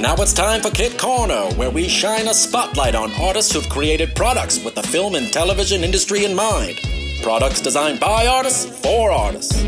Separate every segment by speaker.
Speaker 1: Now it's time for Kit Corner, where we shine a spotlight on artists who've created products with the film and television industry in mind. Products designed by artists for artists.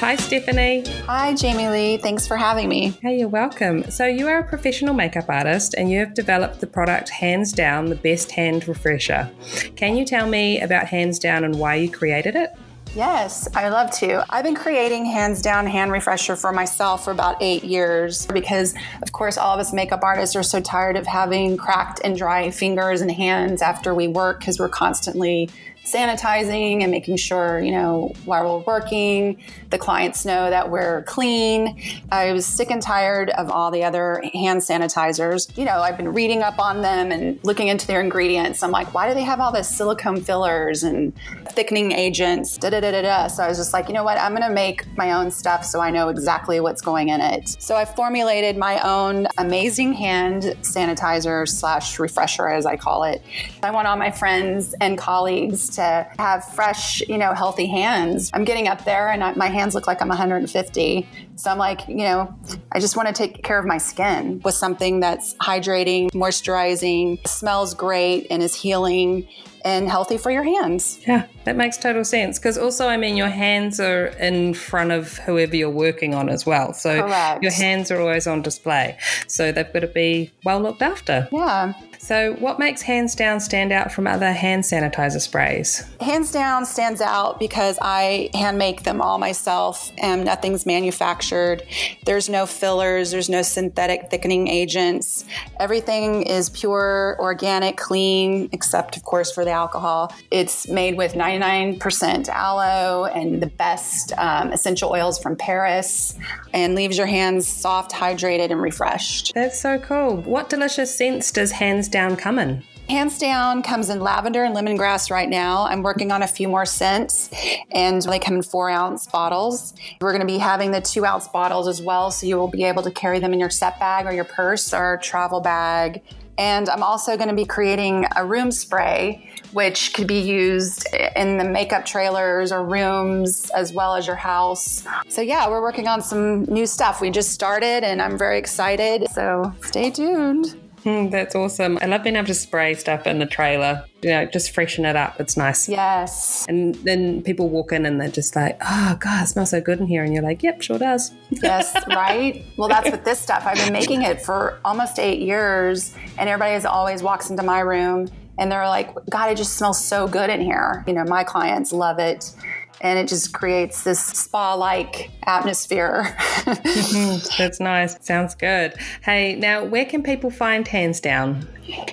Speaker 2: Hi, Stephanie.
Speaker 3: Hi, Jamie Lee. Thanks for having me.
Speaker 2: Hey, you're welcome. So, you are a professional makeup artist and you have developed the product Hands Down, the best hand refresher. Can you tell me about Hands Down and why you created it?
Speaker 3: Yes, I love to. I've been creating hands down hand refresher for myself for about eight years because, of course, all of us makeup artists are so tired of having cracked and dry fingers and hands after we work because we're constantly sanitizing and making sure, you know, while we're working, the clients know that we're clean. I was sick and tired of all the other hand sanitizers. You know, I've been reading up on them and looking into their ingredients. I'm like, why do they have all this silicone fillers and thickening agents? Da da da da da. So I was just like, you know what? I'm going to make my own stuff so I know exactly what's going in it. So I formulated my own amazing hand sanitizer slash refresher, as I call it. I want all my friends and colleagues to have fresh, you know, healthy hands. I'm getting up there and I, my hands look like I'm 150. So I'm like, you know, I just want to take care of my skin with something that's hydrating, moisturizing, smells great, and is healing and healthy for your hands.
Speaker 2: Yeah, that makes total sense. Because also, I mean, your hands are in front of whoever you're working on as well. So
Speaker 3: Correct.
Speaker 2: your hands are always on display. So they've got to be well looked after.
Speaker 3: Yeah.
Speaker 2: So, what makes Hands Down stand out from other hand sanitizer sprays?
Speaker 3: Hands down stands out because I hand make them all myself and nothing's manufactured. There's no fillers, there's no synthetic thickening agents. Everything is pure, organic, clean, except, of course, for the alcohol. It's made with 99% aloe and the best um, essential oils from Paris and leaves your hands soft, hydrated, and refreshed.
Speaker 2: That's so cool. What delicious scents does Hands Down come in?
Speaker 3: Hands down comes in lavender and lemongrass right now. I'm working on a few more scents and they come in four ounce bottles. We're going to be having the two ounce bottles as well, so you will be able to carry them in your set bag or your purse or travel bag. And I'm also going to be creating a room spray, which could be used in the makeup trailers or rooms as well as your house. So, yeah, we're working on some new stuff. We just started and I'm very excited. So, stay tuned.
Speaker 2: Mm, that's awesome. I love being able to spray stuff in the trailer. You know, just freshen it up. It's nice.
Speaker 3: Yes.
Speaker 2: And then people walk in and they're just like, oh, God, it smells so good in here. And you're like, yep, sure does.
Speaker 3: Yes, right? Well, that's with this stuff. I've been making it for almost eight years, and everybody always walks into my room and they're like, God, it just smells so good in here. You know, my clients love it. And it just creates this spa like atmosphere.
Speaker 2: That's nice. Sounds good. Hey, now where can people find Hands Down?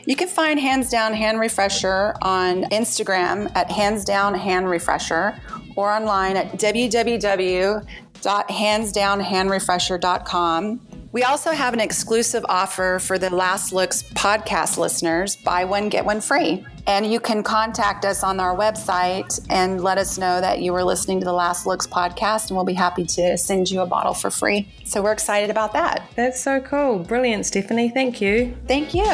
Speaker 3: You can find Hands Down Hand Refresher on Instagram at Hands Down Hand Refresher or online at www.handsdownhandrefresher.com. We also have an exclusive offer for the Last Looks podcast listeners buy one, get one free. And you can contact us on our website and let us know that you were listening to the Last Looks podcast, and we'll be happy to send you a bottle for free. So we're excited about that.
Speaker 2: That's so cool. Brilliant, Stephanie. Thank you.
Speaker 3: Thank you.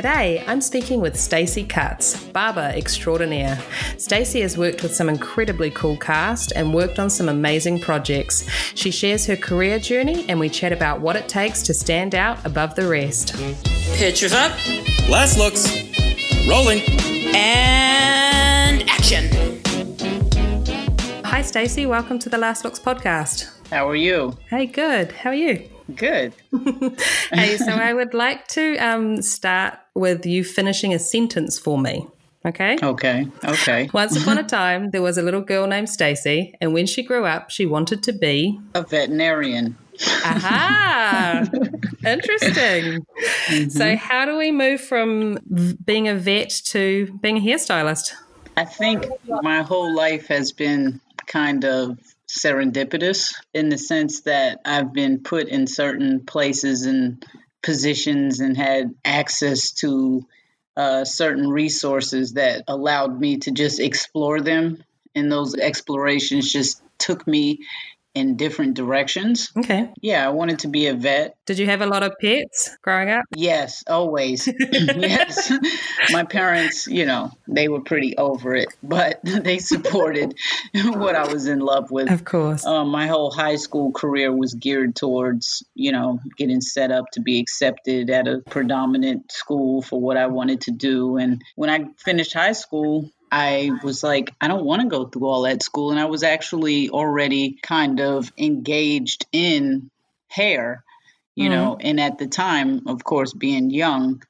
Speaker 2: Today, I'm speaking with Stacey Kutz, barber extraordinaire. Stacey has worked with some incredibly cool cast and worked on some amazing projects. She shares her career journey and we chat about what it takes to stand out above the rest.
Speaker 4: Pictures up
Speaker 1: Last looks. Rolling.
Speaker 4: and action.
Speaker 2: Hi Stacey, welcome to the Last Looks podcast.
Speaker 4: How are you?
Speaker 2: Hey, good. How are you?
Speaker 4: Good.
Speaker 2: hey, so I would like to um, start with you finishing a sentence for me. Okay.
Speaker 4: Okay. Okay.
Speaker 2: Once upon a time, there was a little girl named Stacey, and when she grew up, she wanted to be.
Speaker 4: A veterinarian.
Speaker 2: Aha! Interesting. Mm-hmm. So, how do we move from being a vet to being a hairstylist?
Speaker 4: I think my whole life has been kind of serendipitous in the sense that I've been put in certain places and positions and had access to uh, certain resources that allowed me to just explore them. And those explorations just took me in different directions.
Speaker 2: Okay.
Speaker 4: Yeah, I wanted to be a vet.
Speaker 2: Did you have a lot of pets growing up?
Speaker 4: Yes, always. yes. My parents, you know, they were pretty over it, but they supported what I was in love with.
Speaker 2: Of course.
Speaker 4: Um, my whole high school career was geared towards, you know, getting set up to be accepted at a predominant school for what I wanted to do. And when I finished high school, I was like, I don't want to go through all that school. And I was actually already kind of engaged in hair, you mm-hmm. know. And at the time, of course, being young,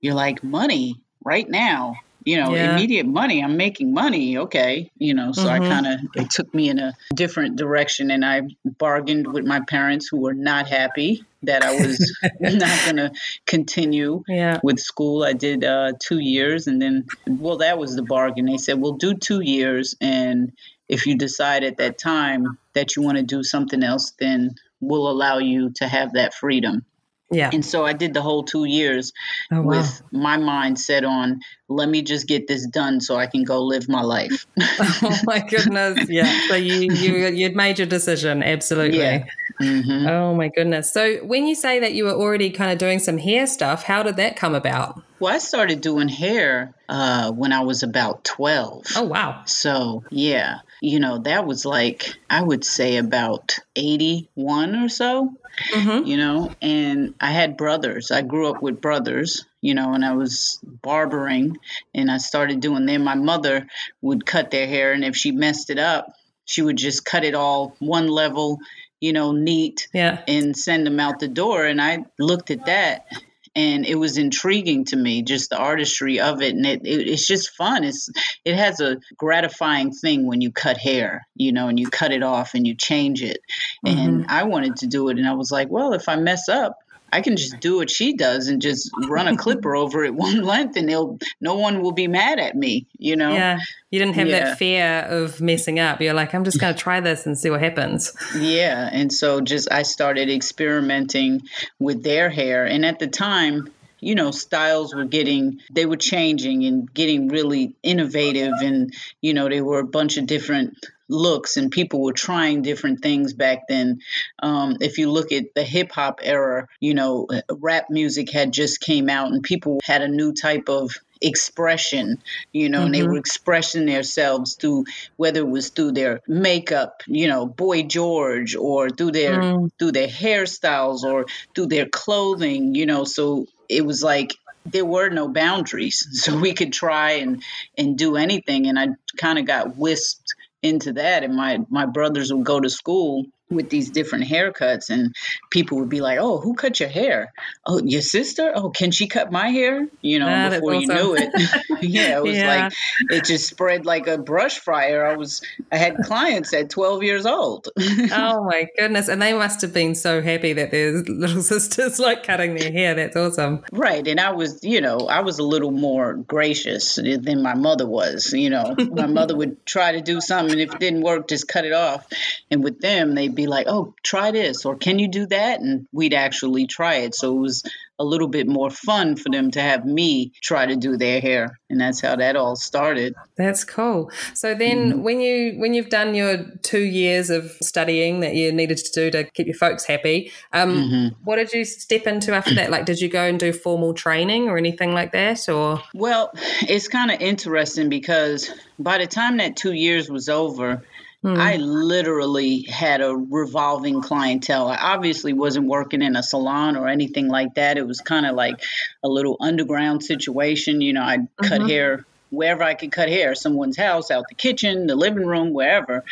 Speaker 4: you're like, money right now you know, yeah. immediate money. I'm making money. Okay. You know, so mm-hmm. I kind of, it took me in a different direction and I bargained with my parents who were not happy that I was not going to continue
Speaker 2: yeah.
Speaker 4: with school. I did uh, two years and then, well, that was the bargain. They said, we'll do two years. And if you decide at that time that you want to do something else, then we'll allow you to have that freedom.
Speaker 2: Yeah.
Speaker 4: And so I did the whole two years oh, wow. with my mind set on, let me just get this done so I can go live my life.
Speaker 2: oh my goodness. Yeah. So you, you, you'd made your decision. Absolutely.
Speaker 4: Yeah.
Speaker 2: Mm-hmm. Oh my goodness. So when you say that you were already kind of doing some hair stuff, how did that come about?
Speaker 4: Well, I started doing hair uh, when I was about 12.
Speaker 2: Oh, wow.
Speaker 4: So, yeah, you know, that was like, I would say about 81 or so, mm-hmm. you know, and I had brothers. I grew up with brothers, you know, and I was barbering and I started doing them. My mother would cut their hair, and if she messed it up, she would just cut it all one level you know, neat
Speaker 2: yeah.
Speaker 4: and send them out the door. And I looked at that and it was intriguing to me, just the artistry of it. And it, it, it's just fun. It's, it has a gratifying thing when you cut hair, you know, and you cut it off and you change it. Mm-hmm. And I wanted to do it. And I was like, well, if I mess up, I can just do what she does and just run a clipper over it one length and they'll no one will be mad at me, you know?
Speaker 2: Yeah. You didn't have yeah. that fear of messing up. You're like, I'm just gonna try this and see what happens.
Speaker 4: Yeah. And so just I started experimenting with their hair. And at the time, you know styles were getting they were changing and getting really innovative and you know there were a bunch of different looks and people were trying different things back then um, if you look at the hip hop era you know rap music had just came out and people had a new type of expression you know mm-hmm. and they mm-hmm. were expressing themselves through whether it was through their makeup you know boy george or through their mm. through their hairstyles or through their clothing you know so it was like there were no boundaries so we could try and and do anything and i kind of got whisked into that and my my brothers would go to school with these different haircuts and people would be like oh who cut your hair? Oh your sister? Oh can she cut my hair? You know before you knew it. yeah it was yeah. like it just spread like a brush fryer. I was i had clients at 12 years old.
Speaker 2: Oh my goodness. And they must have been so happy that their little sisters like cutting their hair. That's awesome.
Speaker 4: Right. And i was you know i was a little more gracious than my mother was you know. My mother would try to do something and if it didn't work just cut it off. And with them they be like, oh, try this, or can you do that? And we'd actually try it. So it was a little bit more fun for them to have me try to do their hair. And that's how that all started.
Speaker 2: That's cool. So then mm-hmm. when you when you've done your two years of studying that you needed to do to keep your folks happy, um, mm-hmm. what did you step into after that? Like did you go and do formal training or anything like that? Or
Speaker 4: Well, it's kind of interesting because by the time that two years was over, Hmm. I literally had a revolving clientele. I obviously wasn't working in a salon or anything like that. It was kind of like a little underground situation. You know, I'd mm-hmm. cut hair wherever I could cut hair, someone's house, out the kitchen, the living room, wherever.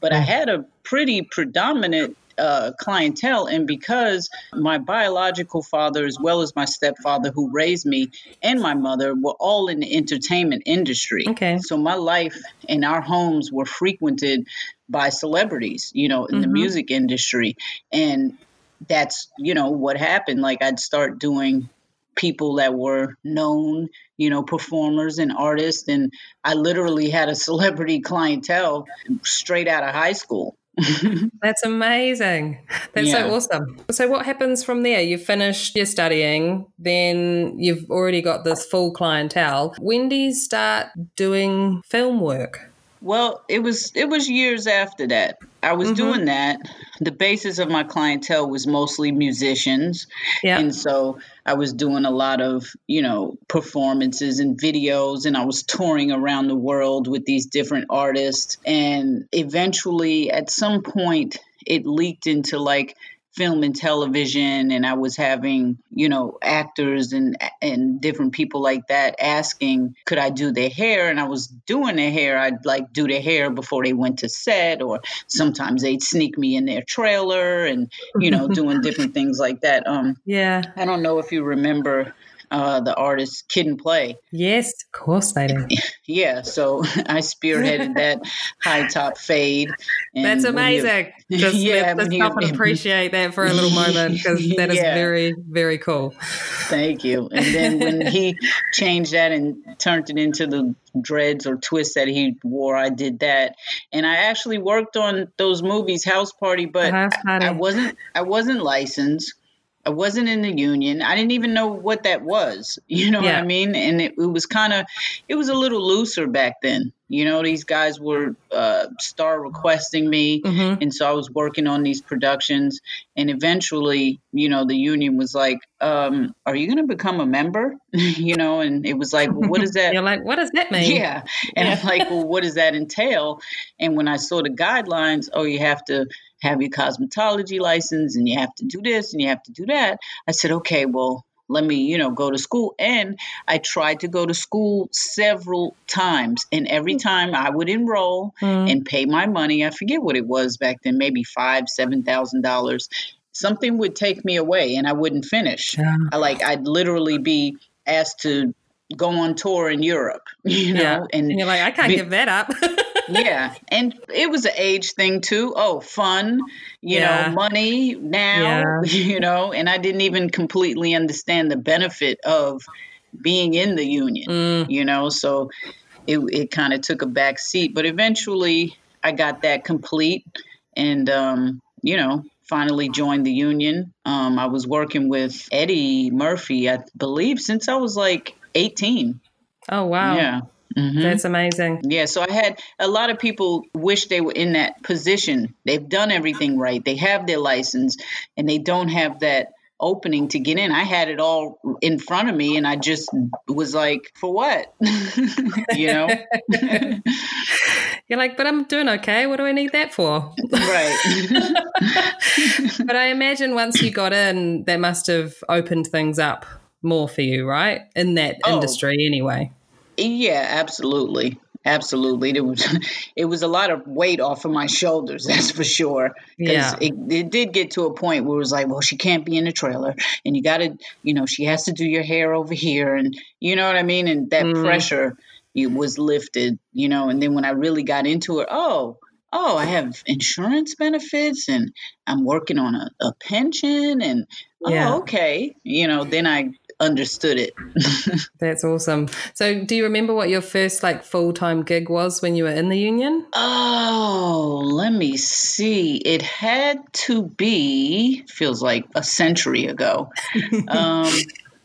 Speaker 4: But I had a pretty predominant uh, clientele. And because my biological father, as well as my stepfather who raised me, and my mother were all in the entertainment industry.
Speaker 2: Okay.
Speaker 4: So my life and our homes were frequented by celebrities, you know, in mm-hmm. the music industry. And that's you know what happened like i'd start doing people that were known you know performers and artists and i literally had a celebrity clientele straight out of high school
Speaker 2: That's amazing. That's
Speaker 4: Yeah.
Speaker 2: so awesome. So, what happens from there? You've finished your studying, then you've already got this full clientele. When do you start doing film work?
Speaker 4: Well, it was it was years after that. I was mm-hmm. doing that. The basis of my clientele was mostly musicians.
Speaker 2: Yeah.
Speaker 4: And so I was doing a lot of, you know, performances and videos and I was touring around the world with these different artists. And eventually at some point it leaked into like film and television and I was having, you know, actors and and different people like that asking could I do their hair? And I was doing their hair. I'd like do their hair before they went to set or sometimes they'd sneak me in their trailer and you know doing different things like that. Um
Speaker 2: Yeah.
Speaker 4: I don't know if you remember uh, the artist Kid 'n Play.
Speaker 2: Yes, of course they do.
Speaker 4: Yeah, so I spearheaded that high top fade. and
Speaker 2: That's amazing. Just
Speaker 4: Yeah,
Speaker 2: let's just
Speaker 4: he-
Speaker 2: stop and appreciate that for a little moment because that is
Speaker 4: Yeah.
Speaker 2: very, very cool.
Speaker 4: Thank you. And then when he changed that and turned it into the dreads or twists that he wore, I did that. And I actually worked on those movies, House Party, but
Speaker 2: House Party.
Speaker 4: I wasn't I wasn't licensed. I wasn't in the union. I didn't even know what that was. You know
Speaker 2: Yeah.
Speaker 4: what I mean? And it, it was kind of, it was a little looser back then. You know, these guys were uh, star requesting me.
Speaker 2: Mhm.
Speaker 4: And so I was working on these productions. And eventually, you know, the union was like, um, Are you going to become a member? you know, and it was like, well, What is that?
Speaker 2: You're like, what does that mean?
Speaker 4: Yeah. And I'm like, well, what does that entail? And when I saw the guidelines, oh, you have to have your cosmetology license and you have to do this and you have to do that. I said, okay, well, let me, you know, go to school. And I tried to go to school several times. And every time I would enroll
Speaker 2: Mm.
Speaker 4: and pay my money, I forget what it was back then, maybe five, seven thousand dollars. Something would take me away and I wouldn't finish.
Speaker 2: Yeah.
Speaker 4: I like I'd literally be asked to go on tour in Europe, you know,
Speaker 2: Yeah.
Speaker 4: and
Speaker 2: And you're like, I can't
Speaker 4: be-
Speaker 2: give that up.
Speaker 4: yeah, and it was an age thing too. Oh, fun, you
Speaker 2: Yeah.
Speaker 4: know, money now, you know, and I didn't even completely understand the benefit of being in the union,
Speaker 2: Mm.
Speaker 4: you know, so it it kind of took a back seat, but eventually I got that complete and um, you know, finally joined the union. Um, I was working with Eddie Murphy, I believe, since I was like 18.
Speaker 2: oh, wow.
Speaker 4: Yeah. Mhm.
Speaker 2: That's amazing.
Speaker 4: Yeah, so I had a lot of people wish they were in that position. They've done everything right. They have their license and they don't have that opening to get in. I had it all in front of me and I just was like, for what? you know?
Speaker 2: You're like, but I'm doing okay. What do I need that for?
Speaker 4: right.
Speaker 2: but I imagine once you got in, that must have opened things up more for you, right? In that
Speaker 4: Oh.
Speaker 2: industry, anyway.
Speaker 4: Yeah, absolutely. Absolutely. It was it was a lot of weight off of my shoulders, that's for sure.
Speaker 2: Yeah.
Speaker 4: it, it did get to a point where it was like, well, she can't be in the trailer and you gotta, you know, she has to do your hair over here and you know what I mean? And that
Speaker 2: Mm.
Speaker 4: pressure it was lifted, you know, and then when I really got into it, oh, oh, I have insurance benefits and I'm working on a, a pension and
Speaker 2: Yeah.
Speaker 4: oh, okay. You know, then I understood it.
Speaker 2: That's awesome. So, do you remember what your first like full time gig was when you were in the union?
Speaker 4: Oh, let me see. It had to be, feels like a century ago. um,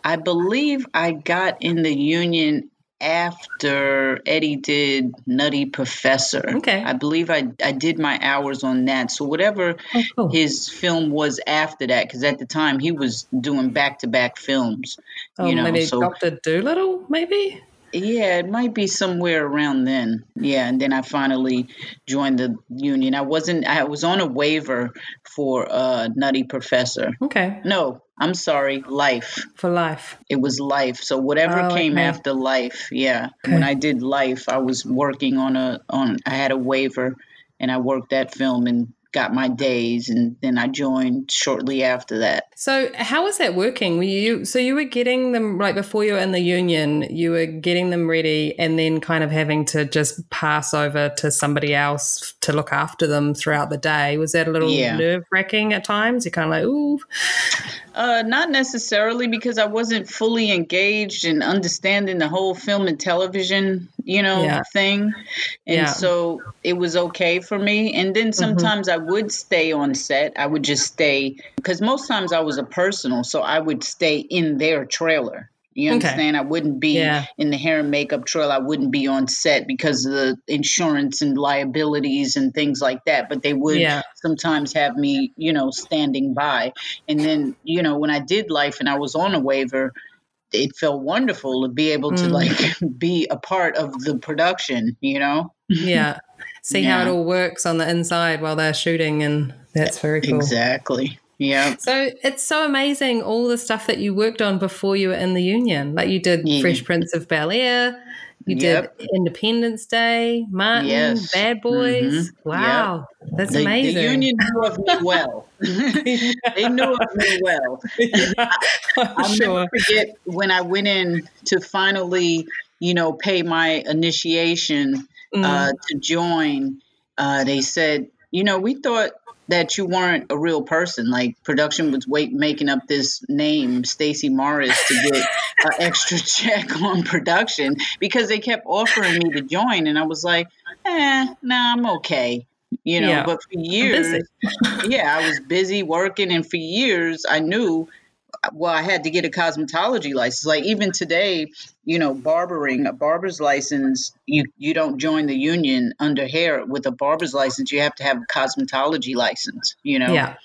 Speaker 4: I believe I got in the union after Eddie did Nutty Professor.
Speaker 2: Okay.
Speaker 4: I believe I, I did my hours on that. So, whatever
Speaker 2: Oh, cool.
Speaker 4: his film was after that, because at the time he was doing back to back films.
Speaker 2: Oh,
Speaker 4: you know,
Speaker 2: maybe
Speaker 4: so
Speaker 2: Doctor Dolittle, maybe.
Speaker 4: yeah, it might be somewhere around then. Yeah, and then I finally joined the union. I wasn't. I was on a waiver for uh, Nutty Professor.
Speaker 2: Okay,
Speaker 4: No, I'm sorry, Life.
Speaker 2: for life.
Speaker 4: It was Life. So whatever
Speaker 2: Oh,
Speaker 4: came
Speaker 2: okay.
Speaker 4: after Life, yeah. When I did Life, I was working on a on. I had a waiver, and I worked that film and got my days and then I joined shortly after that.
Speaker 2: So how was that working? Were you so you were getting them right before you were in the union, you were getting them ready and then kind of having to just pass over to somebody else to look after them throughout the day. Was that a little
Speaker 4: Yeah.
Speaker 2: nerve wracking at times? You're kind of like, ooh,
Speaker 4: Uh, not necessarily because I wasn't fully engaged in understanding the whole film and television, you know,
Speaker 2: Yeah.
Speaker 4: thing. And
Speaker 2: Yeah.
Speaker 4: so it was okay for me. And then mm-hmm. sometimes I would stay on set. I would just stay because most times I was a personal, so I would stay in their trailer. You
Speaker 2: Okay.
Speaker 4: understand? I wouldn't be
Speaker 2: Yeah.
Speaker 4: in the hair and makeup trailer. I wouldn't be on set because of the insurance and liabilities and things like that. But they would
Speaker 2: Yeah.
Speaker 4: sometimes have me, you know, standing by. And then, you know, when I did life and I was on a waiver, it felt wonderful to be able to
Speaker 2: Mm.
Speaker 4: like be a part of the production, you know?
Speaker 2: yeah. See how it all works on the inside while they're shooting and that's very cool.
Speaker 4: Exactly. Yeah.
Speaker 2: So it's so amazing all the stuff that you worked on before you were in the union. Like you did
Speaker 4: Yeah.
Speaker 2: Fresh Prince of Bel Air, you
Speaker 4: Yep.
Speaker 2: did Independence Day, Martin,
Speaker 4: Yes.
Speaker 2: Bad Boys.
Speaker 4: Mhm.
Speaker 2: Wow, that's
Speaker 4: The, the
Speaker 2: amazing.
Speaker 4: union knew of me well. they knew of me well.
Speaker 2: I'm
Speaker 4: I'll
Speaker 2: sure.
Speaker 4: never forget when I went in to finally, you know, pay my initiation
Speaker 2: Mm.
Speaker 4: uh, to join. Uh, they said, you know, we thought that you weren't a real person. Like production was wait making up this name, Stacey Morris, to get an extra check on production because they kept offering me to join, and I was like, eh, nah, I'm okay. You know,
Speaker 2: Yeah.
Speaker 4: but for years, yeah, I was busy working, and for years, I knew. Well, I had to get a cosmetology license. Like even today, you know, barbering a barber's license. You you don't join the union under hair with a barber's license. You have to have a cosmetology license. You know.
Speaker 2: Yeah.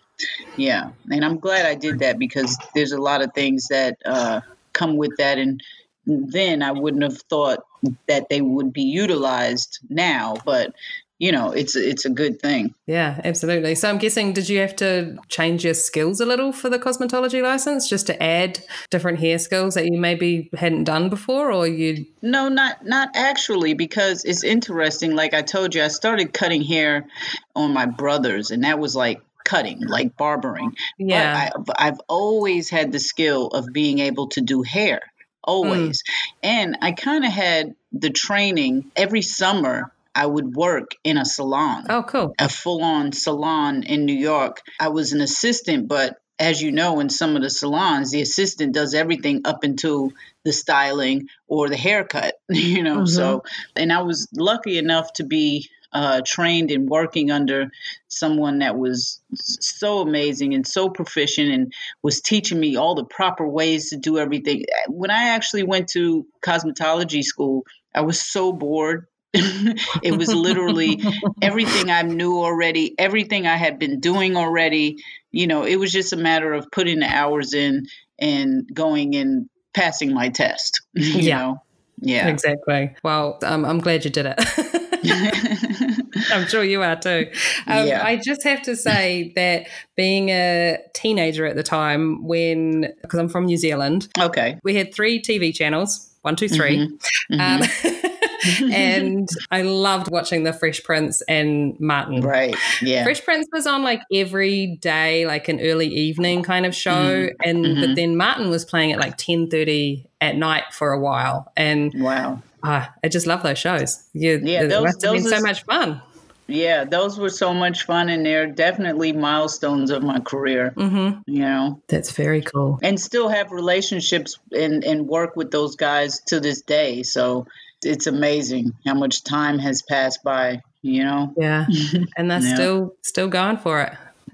Speaker 4: Yeah, and I'm glad I did that because there's a lot of things that uh, come with that, and then I wouldn't have thought that they would be utilized now. But you know, it's it's a good thing.
Speaker 2: Yeah, absolutely. So I'm guessing, did you have to change your skills a little for the cosmetology license just to add different hair skills that you maybe hadn't done before, or you?
Speaker 4: No, not not actually, because it's interesting. Like I told you, I started cutting hair on my brothers, and that was like cutting, like barbering.
Speaker 2: Yeah.
Speaker 4: But I, I've always had the skill of being able to do hair, hmm. always. And I kind of had the training every summer. I would work in a salon
Speaker 2: Oh, cool.
Speaker 4: a full on salon in New York. I was an assistant, but as you know, in some of the salons, the assistant does everything up until the styling or the haircut, you know. So, and I was lucky enough to be uh, trained and working under someone that was so amazing and so proficient and was teaching me all the proper ways to do everything. When I actually went to cosmetology school, I was so bored. it was literally everything I knew already, everything I had been doing already. You know, it was just a matter of putting the hours in and going and passing my test. You
Speaker 2: Yeah.
Speaker 4: know? Yeah.
Speaker 2: Exactly. Well, um, I'm glad you did it. I'm sure you are too. Um,
Speaker 4: Yeah.
Speaker 2: I just have to say that being a teenager at the time, when because I'm from New Zealand,
Speaker 4: okay.
Speaker 2: we had three TV channels one, two, three.
Speaker 4: Mhm.
Speaker 2: Um, and I loved watching the Fresh Prince and Martin.
Speaker 4: Right. Yeah.
Speaker 2: Fresh Prince was on like every day, like an early evening kind of show, and but
Speaker 4: Mhm.
Speaker 2: then Martin was playing at like ten thirty at night for a while, and
Speaker 4: wow.
Speaker 2: ah, I just love those shows. Yeah,
Speaker 4: Yeah, those-
Speaker 2: must have been
Speaker 4: those
Speaker 2: so
Speaker 4: is-
Speaker 2: much fun.
Speaker 4: Yeah, those were so much fun and they're definitely milestones of my career,
Speaker 2: hmm
Speaker 4: you know.
Speaker 2: That's very cool.
Speaker 4: And still have relationships and, and work with those guys to this day. So it's amazing how much time has passed by, you know.
Speaker 2: Yeah, and they're
Speaker 4: Yeah.
Speaker 2: still still going for it.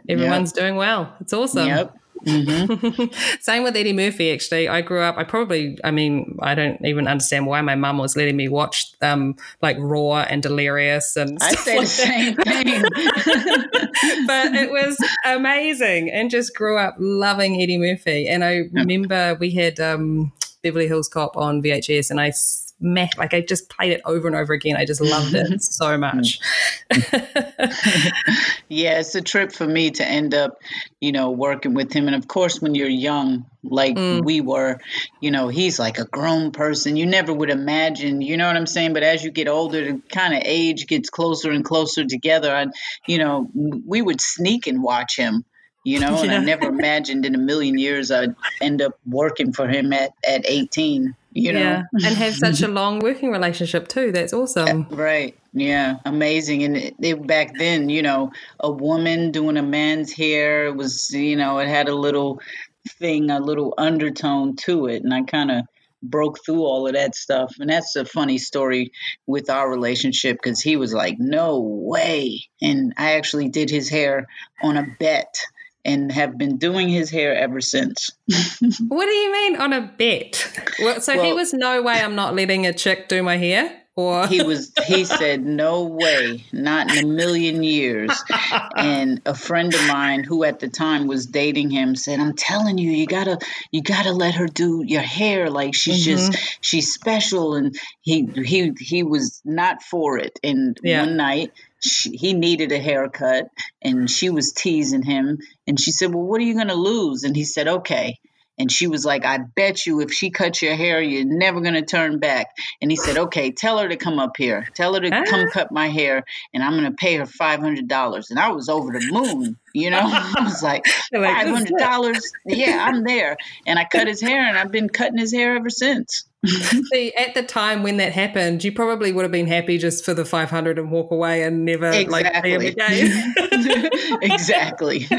Speaker 2: Everyone's doing well. It's awesome.
Speaker 4: Yep. hmm
Speaker 2: Same with Eddie Murphy, actually. I grew up, I probably, I mean, I don't even understand why my mum was letting me watch um, like Raw and Delirious and
Speaker 4: I
Speaker 2: stuff
Speaker 4: say the
Speaker 2: like
Speaker 4: same
Speaker 2: that.
Speaker 4: thing.
Speaker 2: but it was amazing and just grew up loving Eddie Murphy. And I remember we had um, Beverly Hills Cop on VHS and I meh, like I just played it over and over again. I just loved it so much.
Speaker 4: yeah, it's a trip for me to end up, you know, working with him. And of course, when you're young, like mm. we were, you know, he's like a grown person. You never would imagine, you know what I'm saying? But as you get older, the kind of age gets closer and closer together. And, you know, we would sneak and watch him you know, and yeah. I never imagined in a million years I'd end up working for him at, at 18, you know. Yeah,
Speaker 2: and have such a long working relationship too. That's awesome.
Speaker 4: Right. Yeah, amazing. And it, it, back then, you know, a woman doing a man's hair was, you know, it had a little thing, a little undertone to it. And I kind of broke through all of that stuff. And that's a funny story with our relationship because he was like, no way. And I actually did his hair on a bet and have been doing his hair ever since.
Speaker 2: what do you mean on a bet? Well, so well, he was no way I'm not letting a chick do my hair? Or
Speaker 4: he was he said no way not in a million years and a friend of mine who at the time was dating him said i'm telling you you gotta you gotta let her do your hair like she's mm-hmm. just she's special and he he he was not for it and yeah. one night she, he needed a haircut and she was teasing him and she said well what are you going to lose? And he said okay. And she was like i bet you if she cuts your hair you're never going to turn back. And he said okay tell her to come up here. Tell her to come cut my hair and i'm going to pay her $500 and i was over the moon you know? I was like $500 yeah i'm there. And i cut his hair and i've been cutting his hair ever since
Speaker 2: See, at the time when that happened, you probably would have been happy just for the 500 and walk away and never exactly. like again.
Speaker 4: exactly.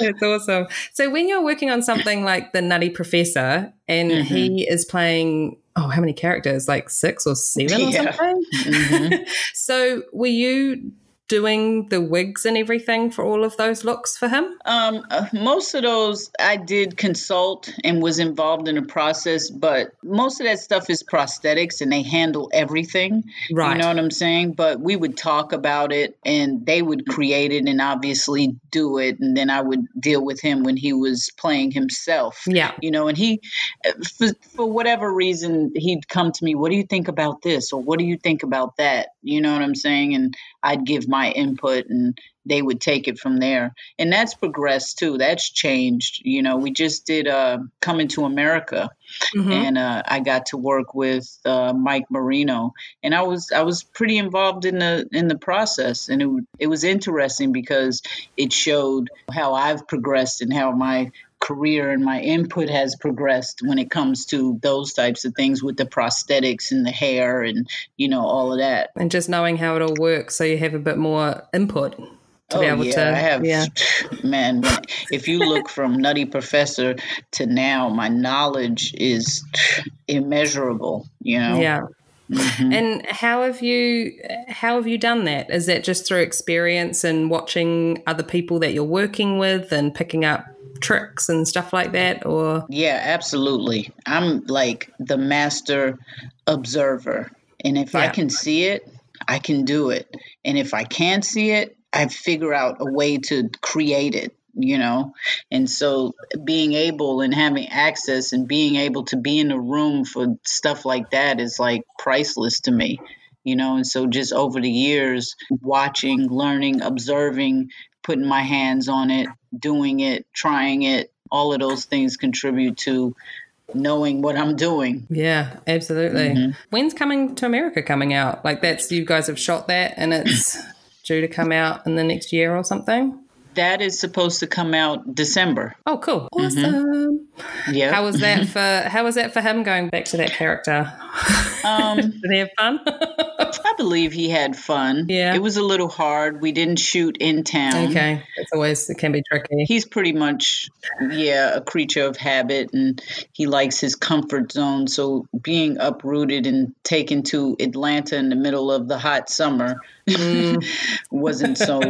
Speaker 2: That's awesome. So when you're working on something like the Nutty Professor and mm-hmm. he is playing oh how many characters like six or seven or something mm-hmm. so were you doing the wigs and everything for all of those looks for him?
Speaker 4: Um, uh, most of those I did consult and was involved in the process, but most of that stuff is prosthetics and they handle everything. Right. You know what I'm saying? But we would talk about it and they would create it and obviously do it. And then I would deal with him when he was playing himself.
Speaker 2: Yeah.
Speaker 4: You know, and he, uh, for, for whatever reason, he'd come to me, What do you think about this? Or what do you think about that? You know what I'm saying? And I'd give my input and they would take it from there. And that's progressed too. That's changed. You know, we just did uh, Coming to America, mm-hmm. and uh, I got to work with uh, Mike Marino, and I was I was pretty involved in the in the process, and it it was interesting because it showed how I've progressed and how my career and my input has progressed when it comes to those types of things with the prosthetics and the hair and you know all of that
Speaker 2: and just knowing how it all works so you have a bit more input to
Speaker 4: oh,
Speaker 2: be able
Speaker 4: yeah,
Speaker 2: to
Speaker 4: I have yeah. man if you look from nutty professor to now my knowledge is immeasurable you know
Speaker 2: yeah Mm-hmm. And how have you how have you done that? Is that just through experience and watching other people that you're working with and picking up tricks and stuff like that or?
Speaker 4: Yeah absolutely. I'm like the master observer and if yeah. i can see it i can do it. And if i can't see it i figure out a way to create it you know? And so being able and having access and being able to be in a room for stuff like that is like priceless to me you know? And so just over the years watching learning observing putting my hands on it, doing it, trying it, all of those things contribute to knowing what I'm doing.
Speaker 2: Yeah, absolutely. Mm-hmm. When's coming to America coming out? Like that's you guys have shot that and it's due to come out in the next year or something?
Speaker 4: That is supposed to come out December.
Speaker 2: Oh, cool! Mm-hmm. Awesome. Mm-hmm. Yeah. How was that for? How was that for him going back to that character? Um, Did he have fun?
Speaker 4: I believe he had fun.
Speaker 2: Yeah.
Speaker 4: It was a little hard. We didn't shoot in town.
Speaker 2: Okay. It's always, it can be tricky.
Speaker 4: He's pretty much, yeah, a creature of habit and he likes his comfort zone. So being uprooted and taken to Atlanta in the middle of the hot summer mm. wasn't so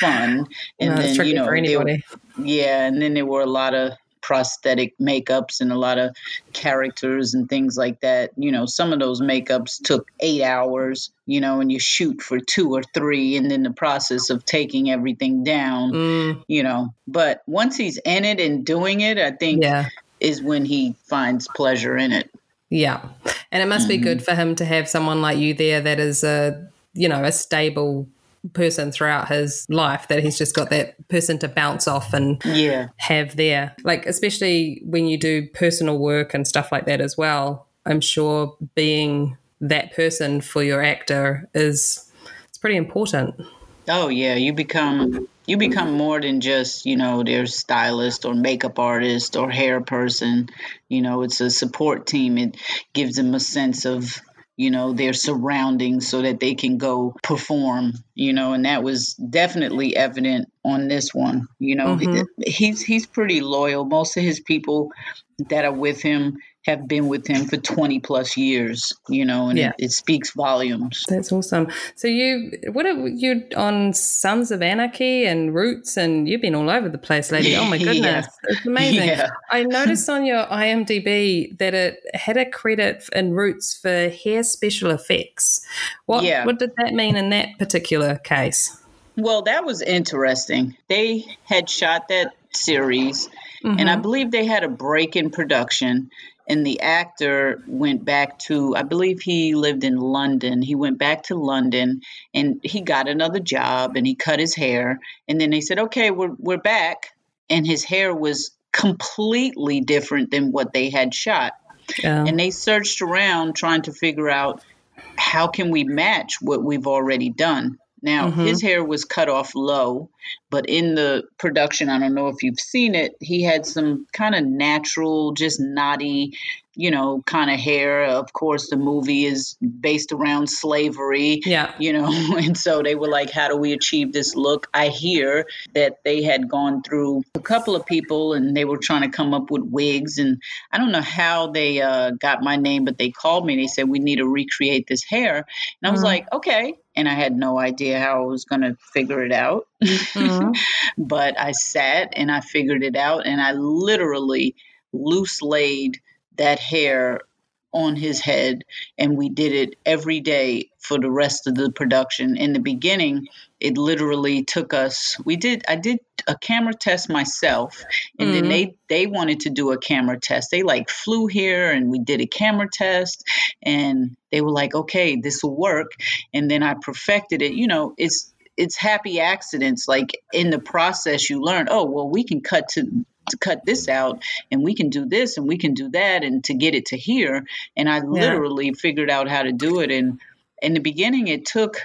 Speaker 4: fun.
Speaker 2: And no, then, you know, there,
Speaker 4: yeah. And then there were a lot of prosthetic makeups and a lot of characters and things like that. You know, some of those makeups took eight hours, you know, and you shoot for two or three, and then the process of taking everything down, mm. you know. But once he's in it and doing it, I think yeah. is when he finds pleasure in it.
Speaker 2: Yeah. And it must
Speaker 4: Mm-hmm.
Speaker 2: be good for him to have someone like you there that is a, you know, a stable person throughout his life that he's just got that person to bounce off and
Speaker 4: Yeah.
Speaker 2: have there. Like especially when you do personal work and stuff like that as well. I'm sure being that person for your actor is it's pretty important.
Speaker 4: Oh yeah, you become you become more than just you know their stylist or makeup artist or hair person. You know, it's a support team. It gives them a sense of you know their surroundings so that they can go perform. You know, and that was definitely evident on this one. You know, mm-hmm. he's he's pretty loyal. Most of his people that are with him have been with him for 20 plus years you know and
Speaker 2: Yeah.
Speaker 4: it, it speaks volumes
Speaker 2: That's awesome. So you, what are you on Sons of Anarchy and Roots, and you've been all over the place, lady. Oh my
Speaker 4: Yeah.
Speaker 2: goodness, it's amazing.
Speaker 4: Yeah.
Speaker 2: I noticed on your IMDb that it had a credit in Roots for hair special effects. What
Speaker 4: Yeah.
Speaker 2: what did that mean in that particular case?
Speaker 4: Well, that was interesting. They had shot that series, and I mm-hmm. believe they had a break in production. And the actor went back to, I believe he lived in London. He went back to London and he got another job and he cut his hair. And then they said, okay, we're, we're back. And his hair was completely different than what they had shot
Speaker 2: Um,
Speaker 4: and they searched around trying to figure out how can we match what we've already done now his hair was cut off low but in the production i don't know if you've seen it he had some kind of natural just knotty you know kind of hair. Of course the movie is based around slavery
Speaker 2: Yeah.
Speaker 4: you know and so they were like how do we achieve this look? I hear that they had gone through a couple of people and they were trying to come up with wigs and i don't know how they uh, got my name but they called me and they said we need to recreate this hair. And i was like okay and i had no idea how i was going to figure it out. Mm-hmm. But i sat and i figured it out and i literally loose laid that hair on his head and we did it every day for the rest of the production. In the beginning it literally took us we did i did a camera test myself and then mm-hmm. they they wanted to do a camera test. They like flew here and we did a camera test and they were like okay this will work. And then i perfected it. You know it's it's happy accidents. Like in the process you learn oh well we can cut to to cut this out and we can do this and we can do that and to get it to here. And i literally figured out how to do it and in the beginning it took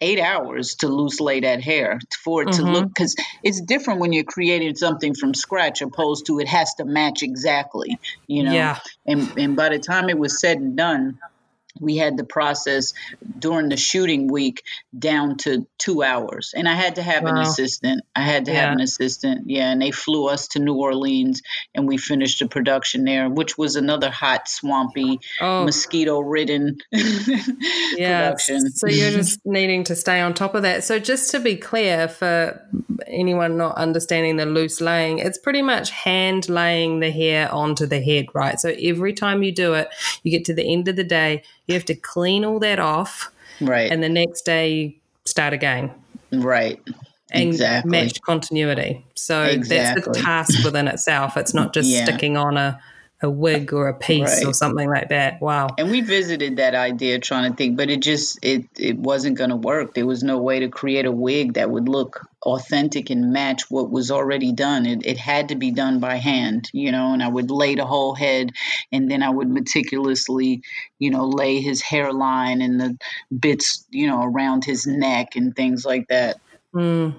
Speaker 4: eight hours to loose lay that hair for it to mm-hmm. look because it's different when you're creating something from scratch opposed to it has to match exactly you know?
Speaker 2: Yeah.
Speaker 4: and and by the time it was said and done we had the process during the shooting week down to two hours and i had to have an assistant i had to
Speaker 2: Yeah.
Speaker 4: have an assistant yeah and they flew us to new orleans and we finished the production there which was another hot swampy
Speaker 2: Oh.
Speaker 4: mosquito ridden
Speaker 2: yeah.
Speaker 4: production
Speaker 2: So you're just needing to stay on top of that. So just to be clear for anyone not understanding the loose laying, it's pretty much hand laying the hair onto the head, right? So every time you do it, you get to the end of the day, you have to clean all that off,
Speaker 4: right
Speaker 2: and the next day start again
Speaker 4: right
Speaker 2: and
Speaker 4: exactly
Speaker 2: match continuity. So that's
Speaker 4: Exactly.
Speaker 2: the task within itself. It's not just
Speaker 4: Yeah.
Speaker 2: sticking on a a wig or a piece or something like that. Wow.
Speaker 4: and we visited that idea trying to think but it just it it wasn't going to work. There was no way to create a wig that would look authentic and match what was already done. It, it had to be done by hand you know and i would lay the whole head and then i would meticulously you know lay his hairline and the bits you know around his neck and things like that mm.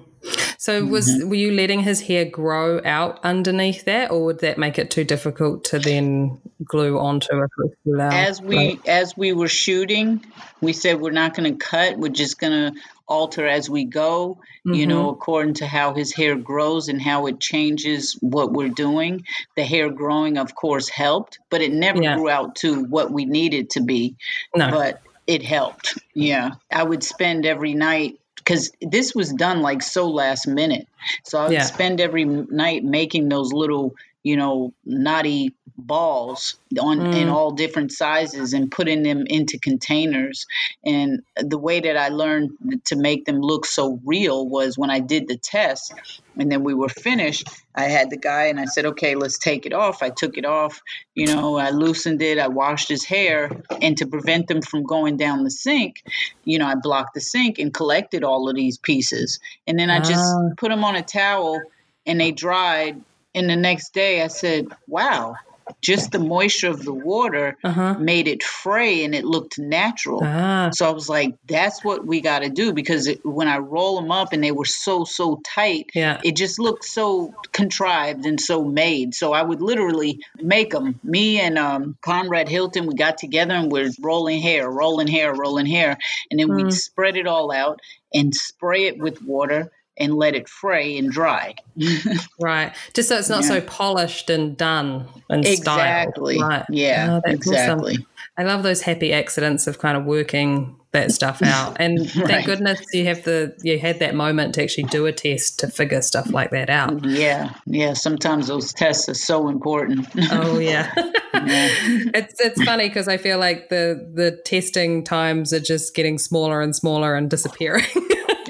Speaker 2: So was
Speaker 4: Mm-hmm.
Speaker 2: were you letting his hair grow out underneath that, or would that make it too difficult to then glue onto if it was
Speaker 4: as we as we were shooting we said we're not going to cut we're just going to alter as we go you know according to how his hair grows and how it changes what we're doing the hair growing of course helped but it never
Speaker 2: Yeah.
Speaker 4: grew out to what we needed to be
Speaker 2: No.
Speaker 4: but it helped yeah i would spend every night because this was done like so last minute so i would
Speaker 2: Yeah.
Speaker 4: spend every night making those little you know knotty balls on mm. in all different sizes and putting them into containers. And the way that I learned to make them look so real was when I did the test and then we were finished. I had the guy and I said, okay, let's take it off. I took it off, you know, I loosened it, I washed his hair, and to prevent them from going down the sink, you know, I blocked the sink and collected all of these pieces. And then I just ah. put them on a towel and they dried. And the next day I said, wow, just the moisture of the water uh-huh. made it fray and it looked natural. Ah. So I was like, that's what we got to do because it, when I roll them up and they were so, so tight, yeah. it just looked so contrived and so made. So I would literally make them. Me and um, Conrad Hilton, we got together and we're rolling hair, rolling hair, rolling hair. And then mm. we'd spread it all out and spray it with water and let it fray and dry.
Speaker 2: right. Just so it's not yeah. so polished and done and
Speaker 4: exactly.
Speaker 2: Styled. Right.
Speaker 4: Yeah. Oh, exactly.
Speaker 2: Awesome. I love those happy accidents of kind of working that stuff out. And right. thank goodness you have the you had that moment to actually do a test to figure stuff like that out.
Speaker 4: Yeah. Yeah. Sometimes those tests are so important.
Speaker 2: oh yeah. yeah. It's it's funny because I feel like the the testing times are just getting smaller and smaller and disappearing.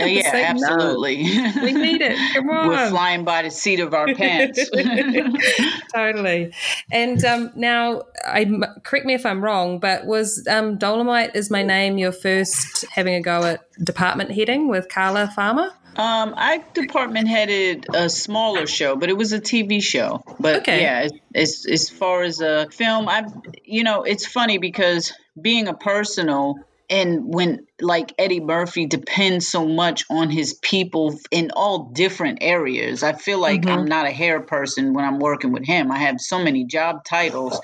Speaker 4: Oh, yeah, absolutely.
Speaker 2: No. We need it. Come on.
Speaker 4: We're flying by the seat of our pants.
Speaker 2: totally. And um, now, I correct me if I'm wrong, but was um, Dolemite is my name your first having a go at department heading with Carla Farmer?
Speaker 4: Um, I department headed a smaller show, but it was a TV show. But okay. yeah, as as far as a film, I, you know, it's funny because being a personal and when like Eddie Murphy depends so much on his people in all different areas. I feel like mm-hmm. I'm not a hair person when I'm working with him. I have so many job titles.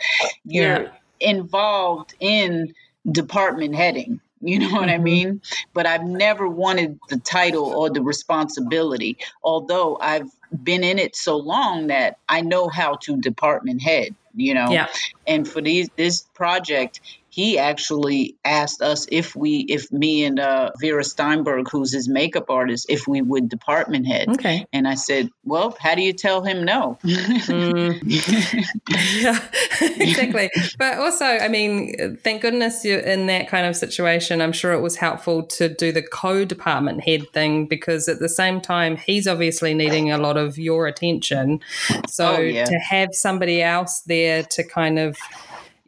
Speaker 4: You're yeah. involved in department heading. You know what mm-hmm. I mean? But I've never wanted the title or the responsibility, although I've been in it so long that I know how to department head, you know? Yeah. And for these this project, he actually asked us if we, if me and uh, Vera Steimberg, who's his makeup artist, if we would department head.
Speaker 2: Okay.
Speaker 4: And I said, well, how do you tell him no? mm.
Speaker 2: yeah, exactly. But also, I mean, thank goodness you're in that kind of situation. I'm sure it was helpful to do the co-department head thing because at the same time, he's obviously needing a lot of your attention. So oh, yeah. to have somebody else there to kind of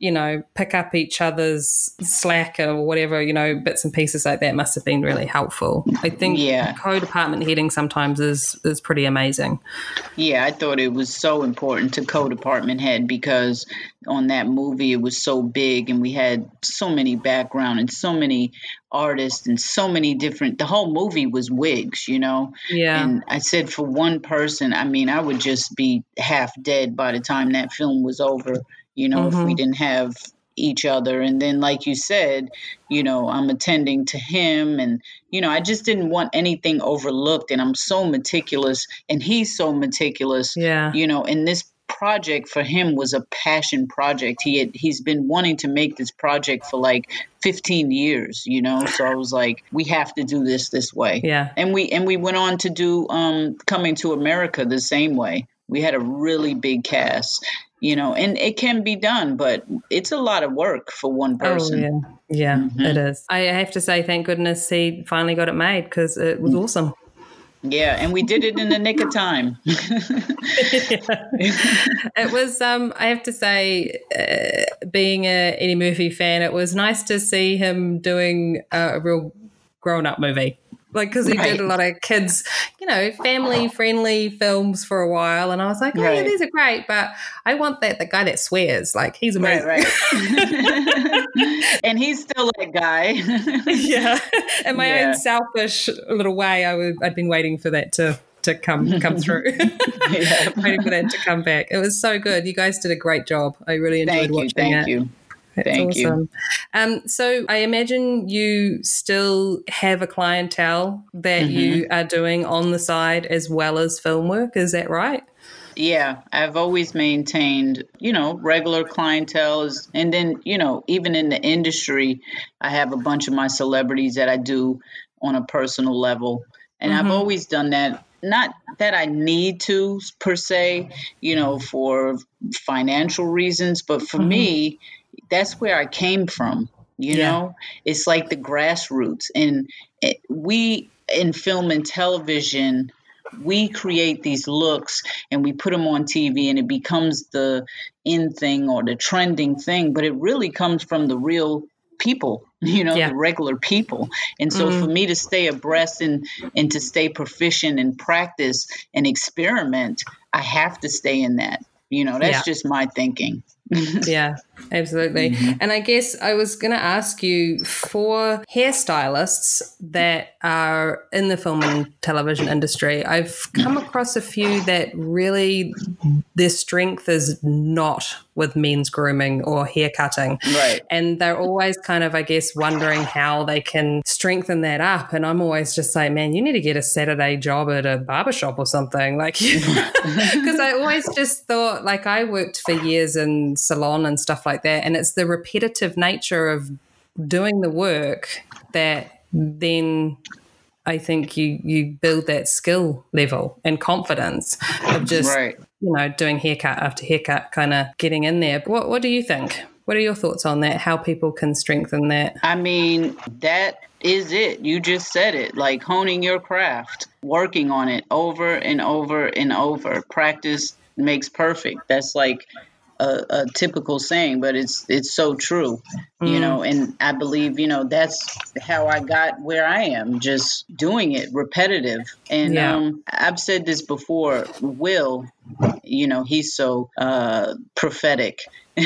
Speaker 2: you know, pick up each other's slack or whatever, you know, bits and pieces like that must have been really helpful. I think yeah. co-department heading sometimes is is pretty amazing.
Speaker 4: Yeah, I thought it was so important to co-department head because on that movie it was so big and we had so many background and so many artists and so many different the whole movie was wigs, you know.
Speaker 2: Yeah.
Speaker 4: And I said for one person, I mean, I would just be half dead by the time that film was over you know, mm-hmm. if we mm-hmm. didn't have each other. And then, like you said, you know, I'm attending to him, and, you know, I just didn't want anything overlooked. And I'm so meticulous, and he's so meticulous.
Speaker 2: Yeah.
Speaker 4: You know, and this project for him was a passion project. He had he's been wanting to make this project for like 15 years, you know. So I was like, we have to do this this way.
Speaker 2: Yeah.
Speaker 4: And we and we went on to do um coming to America the same way. We had a really big cast you know and it can be done but it's a lot of work for one person.
Speaker 2: oh, yeah, yeah mm-hmm. it is. I have to say thank goodness he finally got it made because it was awesome.
Speaker 4: Yeah and we did it in the nick of time.
Speaker 2: It was um i have to say uh, being a eddie murphy fan it was nice to see him doing a real grown-up movie like because he right. did a lot of kids, you know, family friendly films for a while, and I was like, oh right. yeah, these are great, but I want that the guy that swears, like he's amazing,
Speaker 4: right? right. and he's still that guy,
Speaker 2: yeah. In my yeah. own selfish little way, I would I'd been waiting for that to to come come through. waiting for that to come back. It was so good. You guys did a great job. I really enjoyed
Speaker 4: thank
Speaker 2: watching
Speaker 4: you, thank
Speaker 2: it.
Speaker 4: You. That's Thank awesome. you.
Speaker 2: Um, so I imagine you still have a clientele that mm-hmm. you are doing on the side as well as film work. Is that right?
Speaker 4: Yeah, I've always maintained, you know, regular clientele. And then, you know, even in the industry, I have a bunch of my celebrities that I do on a personal level. And mm-hmm. I've always done that not that I need to per se, you know, for financial reasons, but for mm-hmm. me, that's where I came from. You yeah. know, it's like the grassroots, and it, we in film and television we create these looks and we put them on TV and it becomes the in thing or the trending thing, but it really comes from the real people you know yeah. the regular people and so mm-hmm. for me to stay abreast and and to stay proficient and practice and experiment i have to stay in that you know that's yeah. just my thinking
Speaker 2: yeah absolutely mm-hmm. and i guess i was going to ask you for hairstylists that are in the film and television industry i've come across a few that really their strength is not with men's grooming or hair cutting
Speaker 4: right
Speaker 2: and they're always kind of i guess wondering how they can strengthen that up and i'm always just like man you need to get a saturday job at a barbershop or something like because i always just thought like i worked for years in salon and stuff like that. And it's the repetitive nature of doing the work that then I think you you build that skill level and confidence of just right. You know doing haircut after haircut, kind of getting in there. What what do you think? What are your thoughts on that? How people can strengthen that?
Speaker 4: I mean, that is it. You just said it. Like honing your craft, working on it over and over and over. Practice makes perfect. That's like a, a, typical saying, but it's it's so true, mm. you know. And I believe you know that's how I got where I am, just doing it repetitive. And yeah. um, I've said this before. Will, you know, he's so uh, prophetic.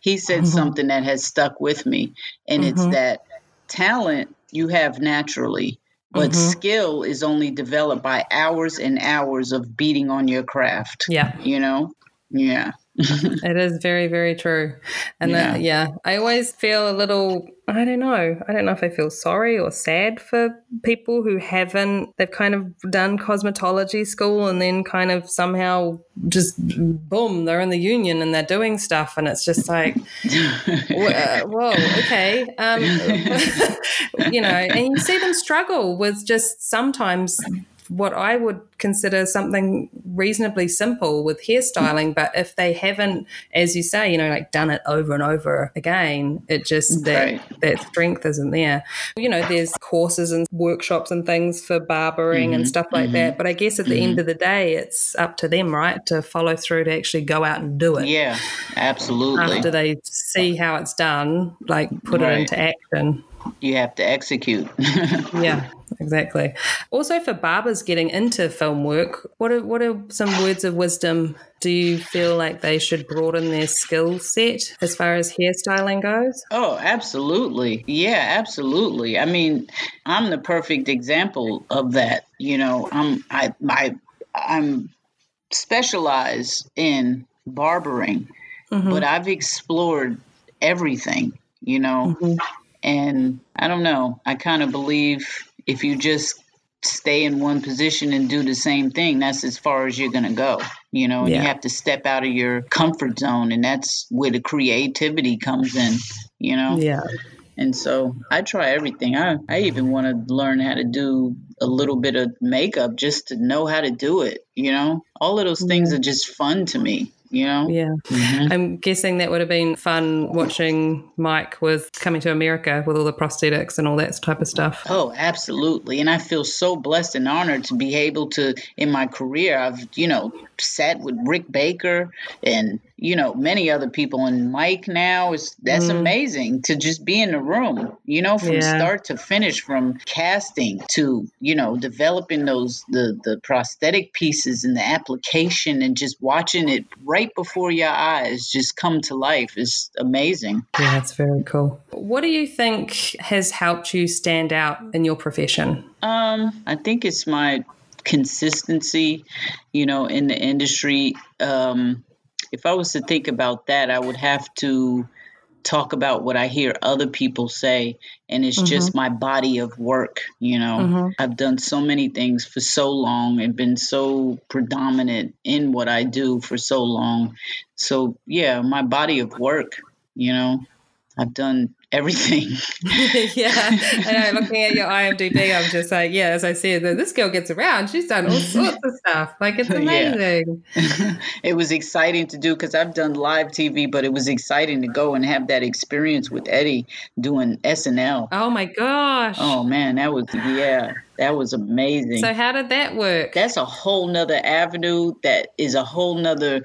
Speaker 4: he said mm-hmm. something that has stuck with me, and mm-hmm. it's that talent you have naturally. But mm-hmm. skill is only developed by hours and hours of beating on your craft.
Speaker 2: Yeah.
Speaker 4: You know? Yeah.
Speaker 2: it is very, very true. And yeah. That, yeah, I always feel a little, I don't know, I don't know if I feel sorry or sad for people who haven't, they've kind of done cosmetology school and then kind of somehow just boom, they're in the union and they're doing stuff. And it's just like, uh, whoa, okay. Um, you know, and you see them struggle with just sometimes what I would consider something reasonably simple with hairstyling. But if they haven't, as you say, you know, like done it over and over again, it just that that strength isn't there. You know, there's courses and workshops and things for barbering mm-hmm, and stuff like mm-hmm, that. But I guess at the mm-hmm. end of the day, it's up to them, right, to follow through to actually go out and do it.
Speaker 4: Yeah, absolutely.
Speaker 2: After they see how it's done, like put right. it into action
Speaker 4: you have to execute.
Speaker 2: yeah, exactly. Also, for barbers getting into film work, what are what are some words of wisdom? Do you feel like they should broaden their skill set as far as hairstyling goes?
Speaker 4: Oh, absolutely. Yeah, absolutely. I mean, I'm the perfect example of that. You know, I'm I I I'm specialized in barbering, mm-hmm. but I've explored everything. You know. Mm-hmm and I don't know, I kind of believe if you just stay in one position and do the same thing, that's as far as you're going to go, you know, and yeah. you have to step out of your comfort zone. And that's where the creativity comes in, you know?
Speaker 2: Yeah.
Speaker 4: And so I try everything. I, I even want to learn how to do a little bit of makeup just to know how to do it, you know? All of those things are just fun to me you know?
Speaker 2: Yeah. Mm-hmm. I'm guessing that would have been fun watching Mike with coming to America with all the prosthetics and all that type of stuff.
Speaker 4: Oh, absolutely. And I feel so blessed and honored to be able to, in my career, I've, you know, sat with Rick Baker and you know many other people. And mike now is that's mm. amazing to just be in the room you know from yeah. start to finish from casting to you know developing those the the prosthetic pieces and the application and just watching it right before your eyes just come to life is amazing.
Speaker 2: Yeah that's very cool. What do you think has helped you stand out in your profession?
Speaker 4: Um i think it's my consistency you know in the industry. Um if I was to think about that, I would have to talk about what I hear other people say, and it's mm-hmm. just my body of work. You know, mm-hmm. I've done so many things for so long and been so predominant in what I do for so long. So, yeah, my body of work, you know, I've done everything.
Speaker 2: yeah, And I know. Looking at your IMDb, I'm just like, yeah, as I said, this girl gets around. She's done all sorts of stuff. Like it's amazing.
Speaker 4: Yeah. it was exciting to do because I've done live TV, but it was exciting to go and have that experience with Eddie doing SNL.
Speaker 2: Oh my gosh!
Speaker 4: Oh man, that was yeah. That was amazing.
Speaker 2: So how did that work?
Speaker 4: That's a whole nother avenue that is a whole nother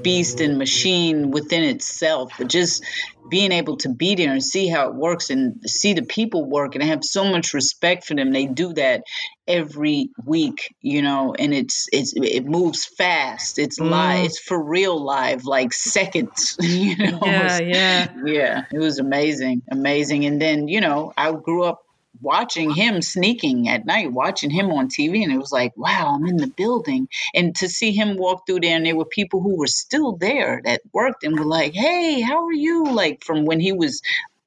Speaker 4: beast and machine within itself. But just being able to be there and see how it works and see the people work and I have so much respect for them. They do that every week, you know, and it's it's it moves fast. It's mm. live. It's for real live, like seconds. You know.
Speaker 2: Yeah, yeah,
Speaker 4: yeah. It was amazing, amazing. And then you know, I grew up watching him sneaking at night, watching him on TV, and it was like, wow, I'm in the building. And to see him walk through there, and there were people who were still there that worked and were like, hey, how are you? Like from when he was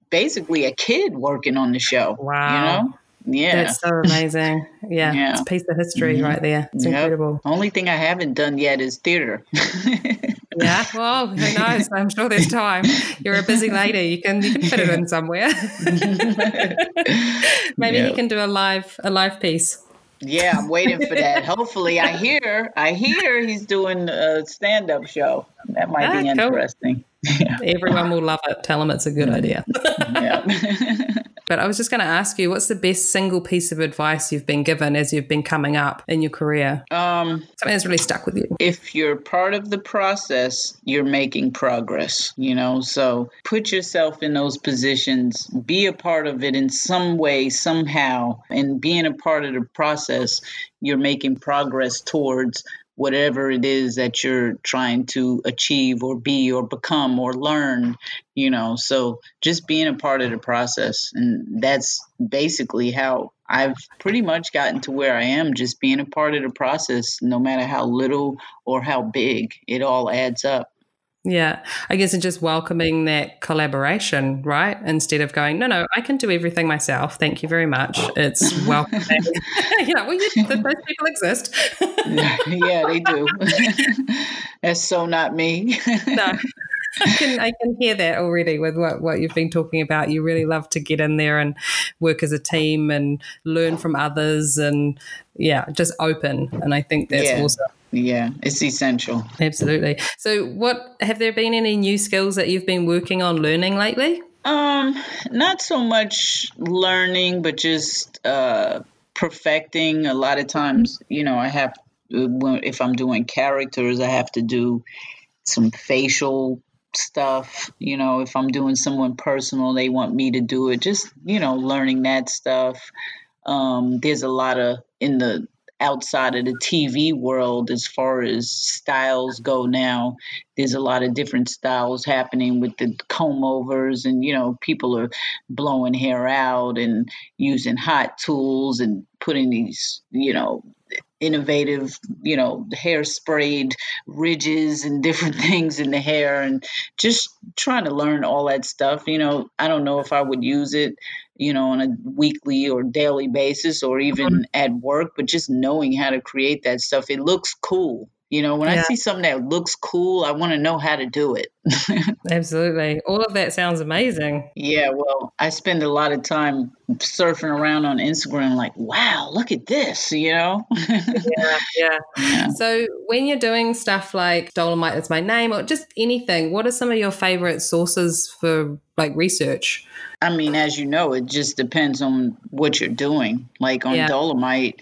Speaker 4: basically a kid working on the show.
Speaker 2: Wow.
Speaker 4: You know? Yeah.
Speaker 2: That's so amazing. Yeah. yeah. It's a piece of history mm-hmm. right there. It's yep. incredible.
Speaker 4: Only thing I haven't done yet is theater.
Speaker 2: yeah. Well, who knows? I'm sure there's time. You're a busy lady. You can you can fit it in somewhere. Maybe yep. you can do a live a live piece.
Speaker 4: Yeah, I'm waiting for that. Hopefully, I hear I hear he's doing a stand up show. That might ah, be interesting. Cool.
Speaker 2: Yeah. Everyone will love it. Tell them it's a good idea. yeah. But I was just going to ask you, what's the best single piece of advice you've been given as you've been coming up in your career? Um, Something that's really stuck with you.
Speaker 4: If you're part of the process, you're making progress, you know? So put yourself in those positions, be a part of it in some way, somehow. And being a part of the process, you're making progress towards whatever it is that you're trying to achieve or be or become or learn you know? So just being a part of the process and that's basically how i've pretty much gotten to where i am just being a part of the process no matter how little or how big it all adds up
Speaker 2: yeah, I guess it's just welcoming that collaboration, right? Instead of going, no, no, I can do everything myself. Thank you very much. It's welcoming. you know, well, you, those people exist.
Speaker 4: yeah, they do. That's so not me.
Speaker 2: no. I can I can hear that already with what, what you've been talking about. You really love to get in there and work as a team and learn from others and yeah, just open. And I think that's yeah. awesome.
Speaker 4: Yeah, it's essential.
Speaker 2: Absolutely. So, what have there been any new skills that you've been working on learning lately?
Speaker 4: Um, not so much learning, but just uh, perfecting. A lot of times, you know, I have if I'm doing characters, I have to do some facial stuff. You know, if I'm doing someone personal, they want me to do it. Just you know, learning that stuff. Um, there's a lot of in the outside of the TV world as far as styles go now. There's a lot of different styles happening with the comb overs, and you know, people are blowing hair out and using hot tools and putting these, you know, innovative, you know, hair sprayed ridges and different things in the hair and just trying to learn all that stuff. You know, I don't know if I would use it you know, on a weekly or daily basis or even mm-hmm. at work, but just knowing how to create that stuff, it looks cool. You know, when yeah. I see something that looks cool, I want to know how to do it.
Speaker 2: Absolutely. All of that sounds amazing.
Speaker 4: Yeah, well, I spend a lot of time surfing around on Instagram like, wow, look at this, you know?
Speaker 2: yeah, yeah, yeah. So when you're doing stuff like Dolemite, is my name or just anything, what are some of your favorite sources for like research?
Speaker 4: I mean, as you know, it just depends on what you're doing. Like on yeah. Dolemite,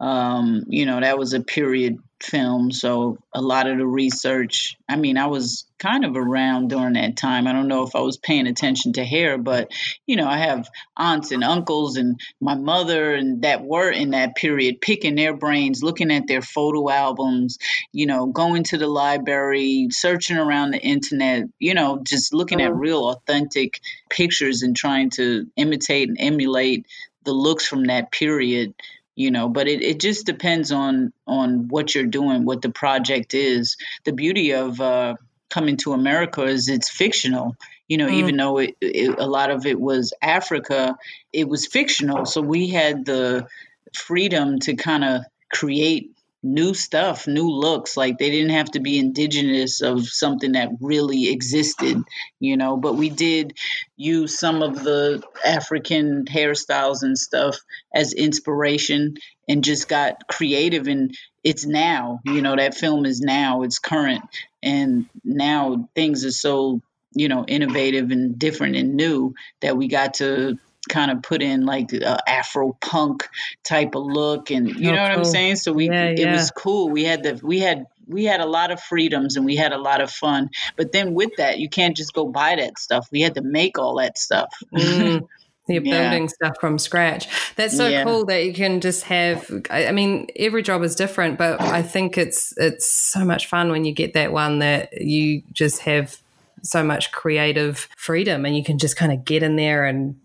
Speaker 4: um, you know, that was a period film. So a lot of the research, I mean, I was kind of around during that time. I don't know if I was paying attention to hair, but you know, I have aunts and uncles and my mother and that were in that period picking their brains, looking at their photo albums, you know, going to the library, searching around the internet, you know, just looking at mm-hmm. real authentic pictures and trying to imitate and emulate the looks from that period you know but it, it just depends on on what you're doing what the project is the beauty of uh, coming to america is it's fictional you know mm. even though it, it, a lot of it was africa it was fictional so we had the freedom to kind of create new stuff, new looks. Like they didn't have to be indigenous of something that really existed, you know. But we did use some of the African hairstyles and stuff as inspiration and just got creative. And it's now, you know, that film is now, it's current. And now things are so, you know, innovative and different and new that we got to kind of put in like Afro punk type of look, and you oh, know what cool. I'm saying. So we yeah, it yeah. was cool. We had the we had we had a lot of freedoms and we had a lot of fun. But then with that, you can't just go buy that stuff. We had to make all that stuff.
Speaker 2: Mm. You're yeah. building stuff from scratch. That's so yeah. cool that you can just have. I mean, every job is different, but I think it's it's so much fun when you get that one that you just have so much creative freedom and you can just kind of get in there and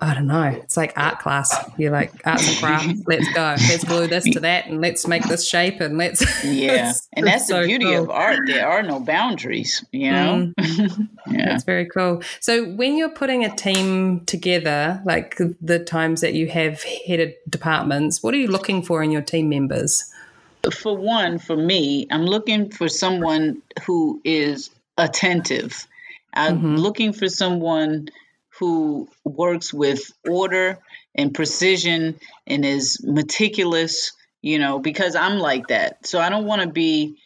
Speaker 2: I don't know. It's like art class. You're like arts and crafts. let's go. Let's glue this to that, and let's make this shape, and let's.
Speaker 4: Yeah, it's, and that's the beauty cool. of art. There are no boundaries. You know.
Speaker 2: Mm. yeah, that's very cool. So when you're putting a team together, like the times that you have headed departments, what are you looking for in your team members?
Speaker 4: For one, for me, I'm looking for someone who is attentive. I'm mm-hmm. looking for someone who works with order and precision and is meticulous, you know, because I'm like that. So I don't want to be,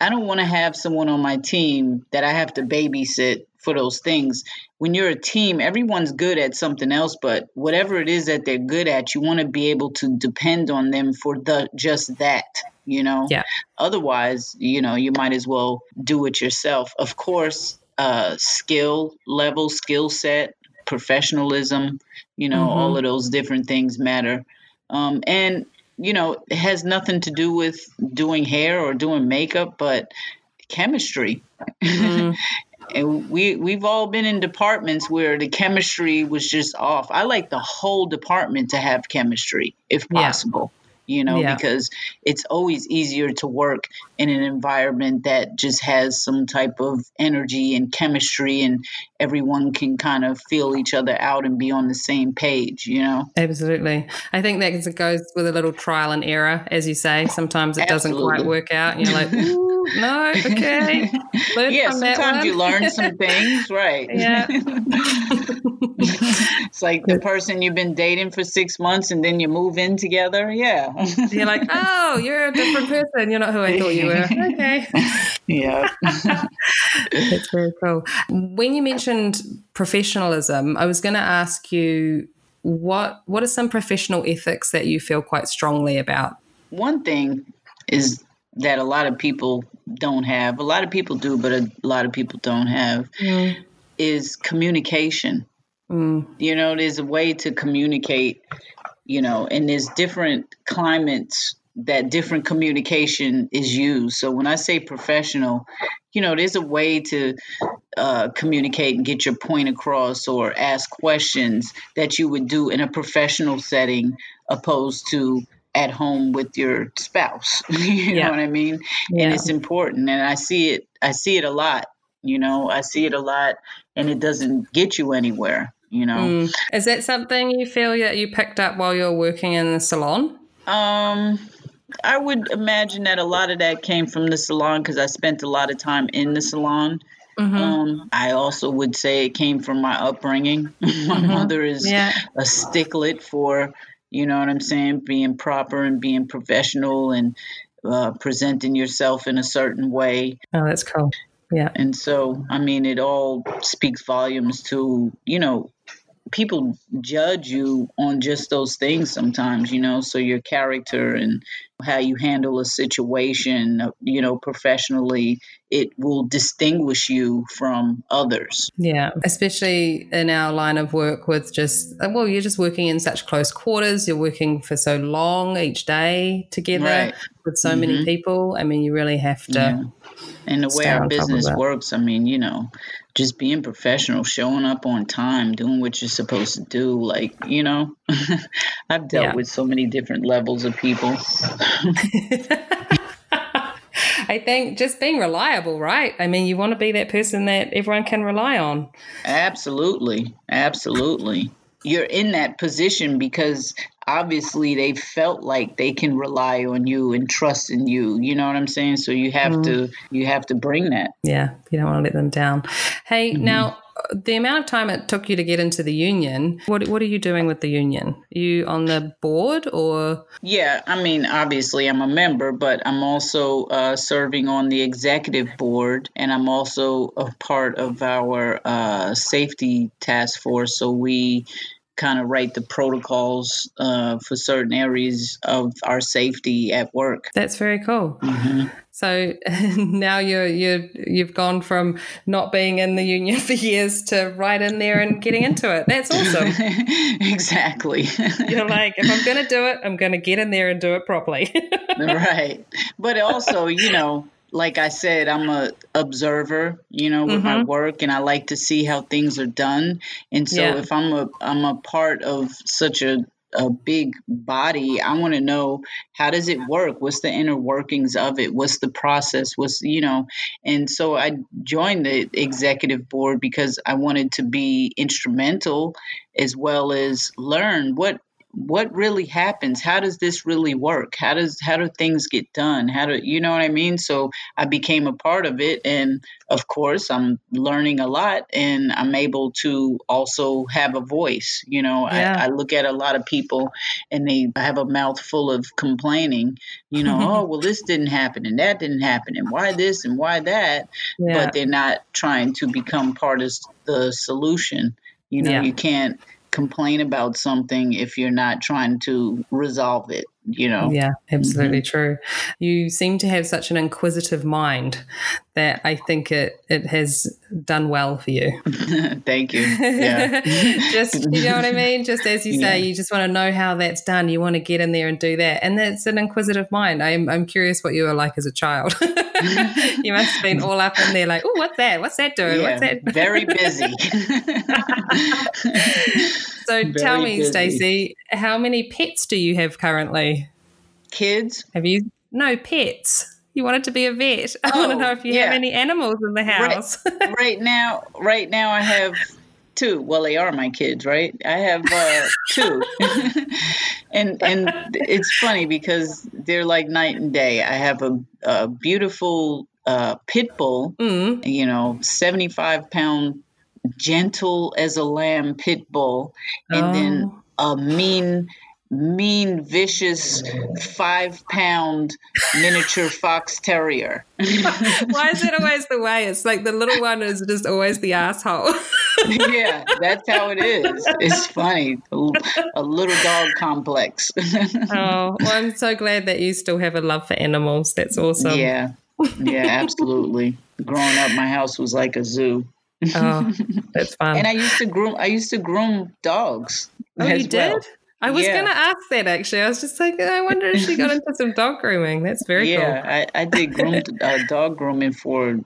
Speaker 4: I don't want to have someone on my team that I have to babysit for those things. When you're a team, everyone's good at something else, but whatever it is that they're good at, you want to be able to depend on them for the just that you know
Speaker 2: yeah
Speaker 4: otherwise you know you might as well do it yourself of course uh skill level skill set professionalism, you know, mm-hmm. all of those different things matter. Um, and, you know, it has nothing to do with doing hair or doing makeup, but chemistry. Mm-hmm. and we we've all been in departments where the chemistry was just off. I like the whole department to have chemistry if possible. Yeah you know, yeah. because it's always easier to work in an environment that just has some type of energy and chemistry and everyone can kind of feel each other out and be on the same page, you know?
Speaker 2: Absolutely. I think that goes with a little trial and error, as you say. Sometimes it Absolutely. doesn't quite work out. And you're like, no, okay.
Speaker 4: Learn yeah, sometimes you learn some things, right?
Speaker 2: Yeah.
Speaker 4: it's like the person you've been dating for six months and then you move in together. Yeah.
Speaker 2: you're like, oh, you're a different person. You're not who I thought you were. Okay.
Speaker 4: Yeah.
Speaker 2: That's very cool. When you mentioned professionalism, I was going to ask you what what are some professional ethics that you feel quite strongly about?
Speaker 4: One thing is that a lot of people don't have. A lot of people do, but a lot of people don't have. Mm. Is communication. Mm. You know, there's a way to communicate, you know, and there's different climates that different communication is used. So when I say professional, you know, there's a way to uh, communicate and get your point across or ask questions that you would do in a professional setting opposed to at home with your spouse. you yeah. know what I mean? Yeah. And it's important. And I see it, I see it a lot. You know, I see it a lot and it doesn't get you anywhere you know. Mm.
Speaker 2: Is that something you feel that you picked up while you're working in the salon?
Speaker 4: Um, I would imagine that a lot of that came from the salon because I spent a lot of time in the salon. Mm-hmm. Um, I also would say it came from my upbringing. my mm-hmm. mother is yeah. a sticklet for, you know what I'm saying, being proper and being professional and uh, presenting yourself in a certain way.
Speaker 2: Oh, that's cool. Yeah.
Speaker 4: And so, I mean, it all speaks volumes to, you know, people judge you on just those things sometimes, you know, so your character and how you handle a situation, you know, professionally, it will distinguish you from others.
Speaker 2: Yeah, especially in our line of work with just, well, you're just working in such close quarters, you're working for so long each day together right. with so mm-hmm. many people. I mean, you really have to. Yeah.
Speaker 4: And the way our business works, I mean, you know, just being professional, showing up on time, doing what you're supposed to do. Like, you know, I've dealt yeah. with so many different levels of people.
Speaker 2: I think just being reliable, right? I mean, you want to be that person that everyone can rely on.
Speaker 4: Absolutely. Absolutely. You're in that position because obviously they felt like they can rely on you and trust in you. You know what I'm saying? So you have mm. to you have to bring that.
Speaker 2: Yeah, you don't want to let them down. Hey, mm-hmm. now the amount of time it took you to get into the union, what what are you doing with the union? Are you on the board or?
Speaker 4: Yeah, I mean, obviously I'm a member, but I'm also uh, serving on the executive board, and I'm also a part of our uh, safety task force. So we kind of write the protocols uh, for certain areas of our safety at work.
Speaker 2: That's very cool. Mm-hmm. So now you're you you've gone from not being in the union for years to right in there and getting into it. That's awesome.
Speaker 4: exactly.
Speaker 2: You're like, if I'm going to do it, I'm going to get in there and do it properly.
Speaker 4: right. But also, you know, like I said, I'm a observer, you know, with mm-hmm. my work, and I like to see how things are done. And so, yeah. if I'm a I'm a part of such a a big body i want to know how does it work what's the inner workings of it what's the process what's you know and so i joined the executive board because i wanted to be instrumental as well as learn what what really happens? How does this really work? How does how do things get done? How do you know what i mean? So i became a part of it and of course i'm learning a lot and i'm able to also have a voice you know? Yeah. I, I, look at a lot of people and they have a mouth full of complaining you know oh well this didn't happen and that didn't happen and why this and why that? Yeah. but they're not trying to become part of the solution you know? Yeah. you can't complain about something if you're not trying to resolve it you know
Speaker 2: yeah absolutely mm-hmm. true you seem to have such an inquisitive mind that i think it it has done well for you.
Speaker 4: Thank you. Yeah.
Speaker 2: Just you know what i mean? Just as you say yeah. you just want to know how that's done. You want to get in there and do that. And that's an inquisitive mind. I'm, I'm curious what you were like as a child. You must have been all up in there like oh what's that? What's that doing? Yeah, what's that?
Speaker 4: Very busy.
Speaker 2: So very tell me Stacey how many pets do you have currently?
Speaker 4: Kids?
Speaker 2: Have you? No, pets. You wanted to be a vet. I oh, want to know if you yeah. have any animals in the house.
Speaker 4: Right, right, now, right now I have two. Well, they are my kids, right? I have uh, two, and and it's funny because they're like night and day. I have a, a beautiful uh, pit bull, mm. you know, seventy five pound, gentle as a lamb pit bull, and oh. then a mean mean, vicious, five pound miniature fox terrier.
Speaker 2: Why is it always the way? It's like the little one is just always the asshole.
Speaker 4: yeah, that's how it is. It's funny. A little dog complex.
Speaker 2: oh, well, I'm so glad that you still have a love for animals. That's awesome.
Speaker 4: Yeah. Yeah, absolutely. Growing up, my house was like a zoo.
Speaker 2: oh, that's fun.
Speaker 4: And I used to groom. I used to groom dogs.
Speaker 2: Oh, you did? I was yeah. going to ask that actually. I was just like, I wonder if she got into some dog grooming. That's very
Speaker 4: yeah, cool. I, I did groom, uh, dog grooming for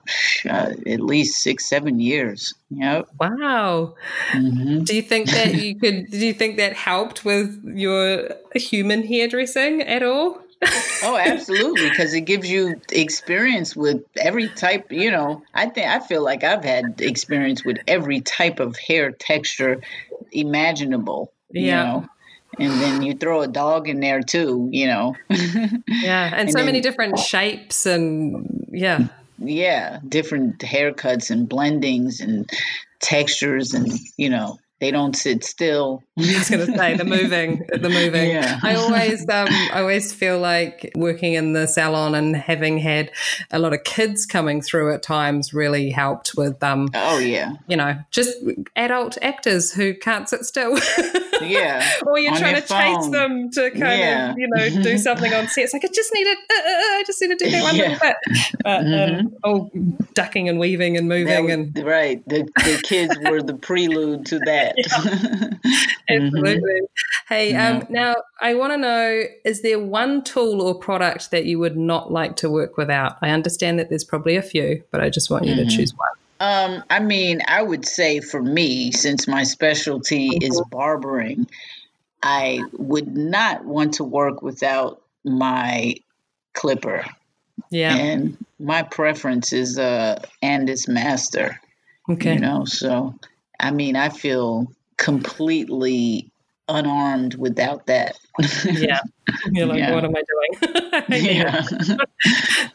Speaker 4: uh, at least six, seven years. Yep.
Speaker 2: Wow. Mm-hmm. Do you think that you could? Do you think that helped with your human hairdressing at all?
Speaker 4: oh, absolutely, because it gives you experience with every type. You know, I think I feel like I've had experience with every type of hair texture imaginable. Yeah. You know? And then you throw a dog in there too, you know.
Speaker 2: yeah, and, and so then, many different shapes and yeah.
Speaker 4: Yeah, different haircuts and blendings and textures and you know they don't sit still.
Speaker 2: I was going to say the moving, the moving. Yeah. I always, um, I always feel like working in the salon and having had a lot of kids coming through at times really helped with, um,
Speaker 4: oh yeah,
Speaker 2: you know, just adult actors who can't sit still.
Speaker 4: yeah,
Speaker 2: or you're trying to phone. chase them to kind yeah. of, you know, do something on set. It's like I just need to, uh, uh, uh, I just need to do that one yeah. little bit. But um, mm-hmm. um, oh, ducking and weaving and moving was, and
Speaker 4: right. The the kids were the prelude to that.
Speaker 2: Absolutely. Mm-hmm. Hey, yeah. um, now I want to know is there one tool or product that you would not like to work without? I understand that there's probably a few, but I just want you mm-hmm. to choose one.
Speaker 4: Um, I mean, I would say for me, since my specialty mm-hmm. is barbering, I would not want to work without my clipper.
Speaker 2: Yeah.
Speaker 4: And my preference is uh Andis Master.
Speaker 2: Okay.
Speaker 4: You know, so I mean, I feel completely unarmed without that.
Speaker 2: Yeah. You're like,
Speaker 4: Yeah.
Speaker 2: what am I doing?
Speaker 4: yeah.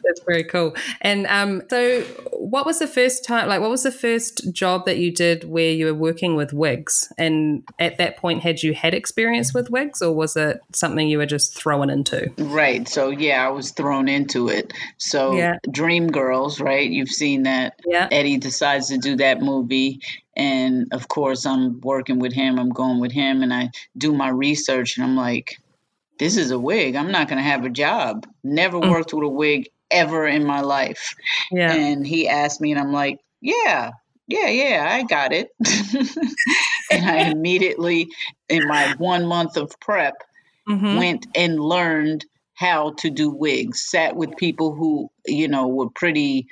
Speaker 2: That's very cool. And um, so, what was the first time? Like, what was the first job that you did where you were working with wigs? And at that point, had you had experience with wigs, or was it something you were just thrown into?
Speaker 4: Right. So yeah, I was thrown into it. So
Speaker 2: Yeah.
Speaker 4: Dream Girls, right? You've seen that.
Speaker 2: Yeah.
Speaker 4: Eddie decides to do that movie. And of course I'm working with him. I'm going with him and I do my research and I'm like, this is a wig. I'm not gonna have a job. Never
Speaker 2: Mm.
Speaker 4: worked with a wig ever in my life.
Speaker 2: Yeah.
Speaker 4: And he asked me and I'm like, Yeah, yeah, yeah, I got it. and I immediately in my one month of prep
Speaker 2: Mhm.
Speaker 4: went and learned how to do wigs sat with people who you know were pretty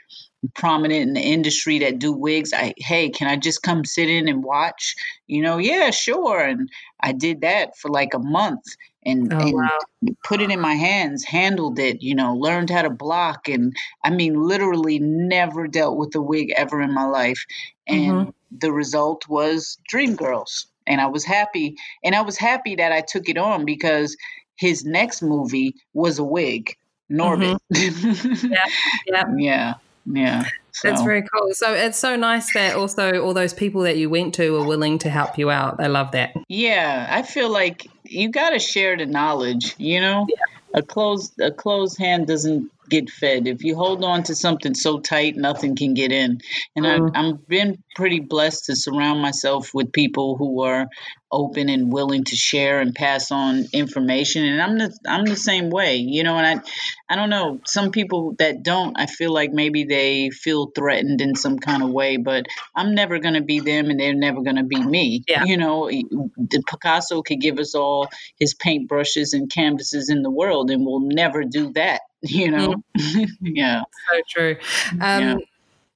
Speaker 4: prominent in the industry that do wigs i hey can i just come sit in and watch you know yeah sure and i did that for like a month and,
Speaker 2: Oh,
Speaker 4: and
Speaker 2: wow.
Speaker 4: put it in my hands handled it you know learned how to block and i mean literally never dealt with a wig ever in my life and mm-hmm. the result was dream girls and i was happy and i was happy that i took it on because his next movie was a wig norbit mm-hmm.
Speaker 2: Yeah.
Speaker 4: yeah yeah so,
Speaker 2: That's very cool. So it's so nice that also all those people that you went to were willing to help you out. I love that.
Speaker 4: yeah i feel like you got to share the knowledge you know? A closed a closed hand doesn't get fed. If you hold on to something so tight nothing can get in. And
Speaker 2: Mhm.
Speaker 4: I, i'm been pretty blessed to surround myself with people who are open and willing to share and pass on information. And i'm the i'm the same way you know and i i don't know. Some people that don't i feel like maybe they feel threatened in some kind of way but i'm never going to be them and they're never going to be me.
Speaker 2: Yeah.
Speaker 4: you know the picasso could give us all his paintbrushes and canvases in the world and we'll never do that you know yeah
Speaker 2: So true. Um,
Speaker 4: Yeah.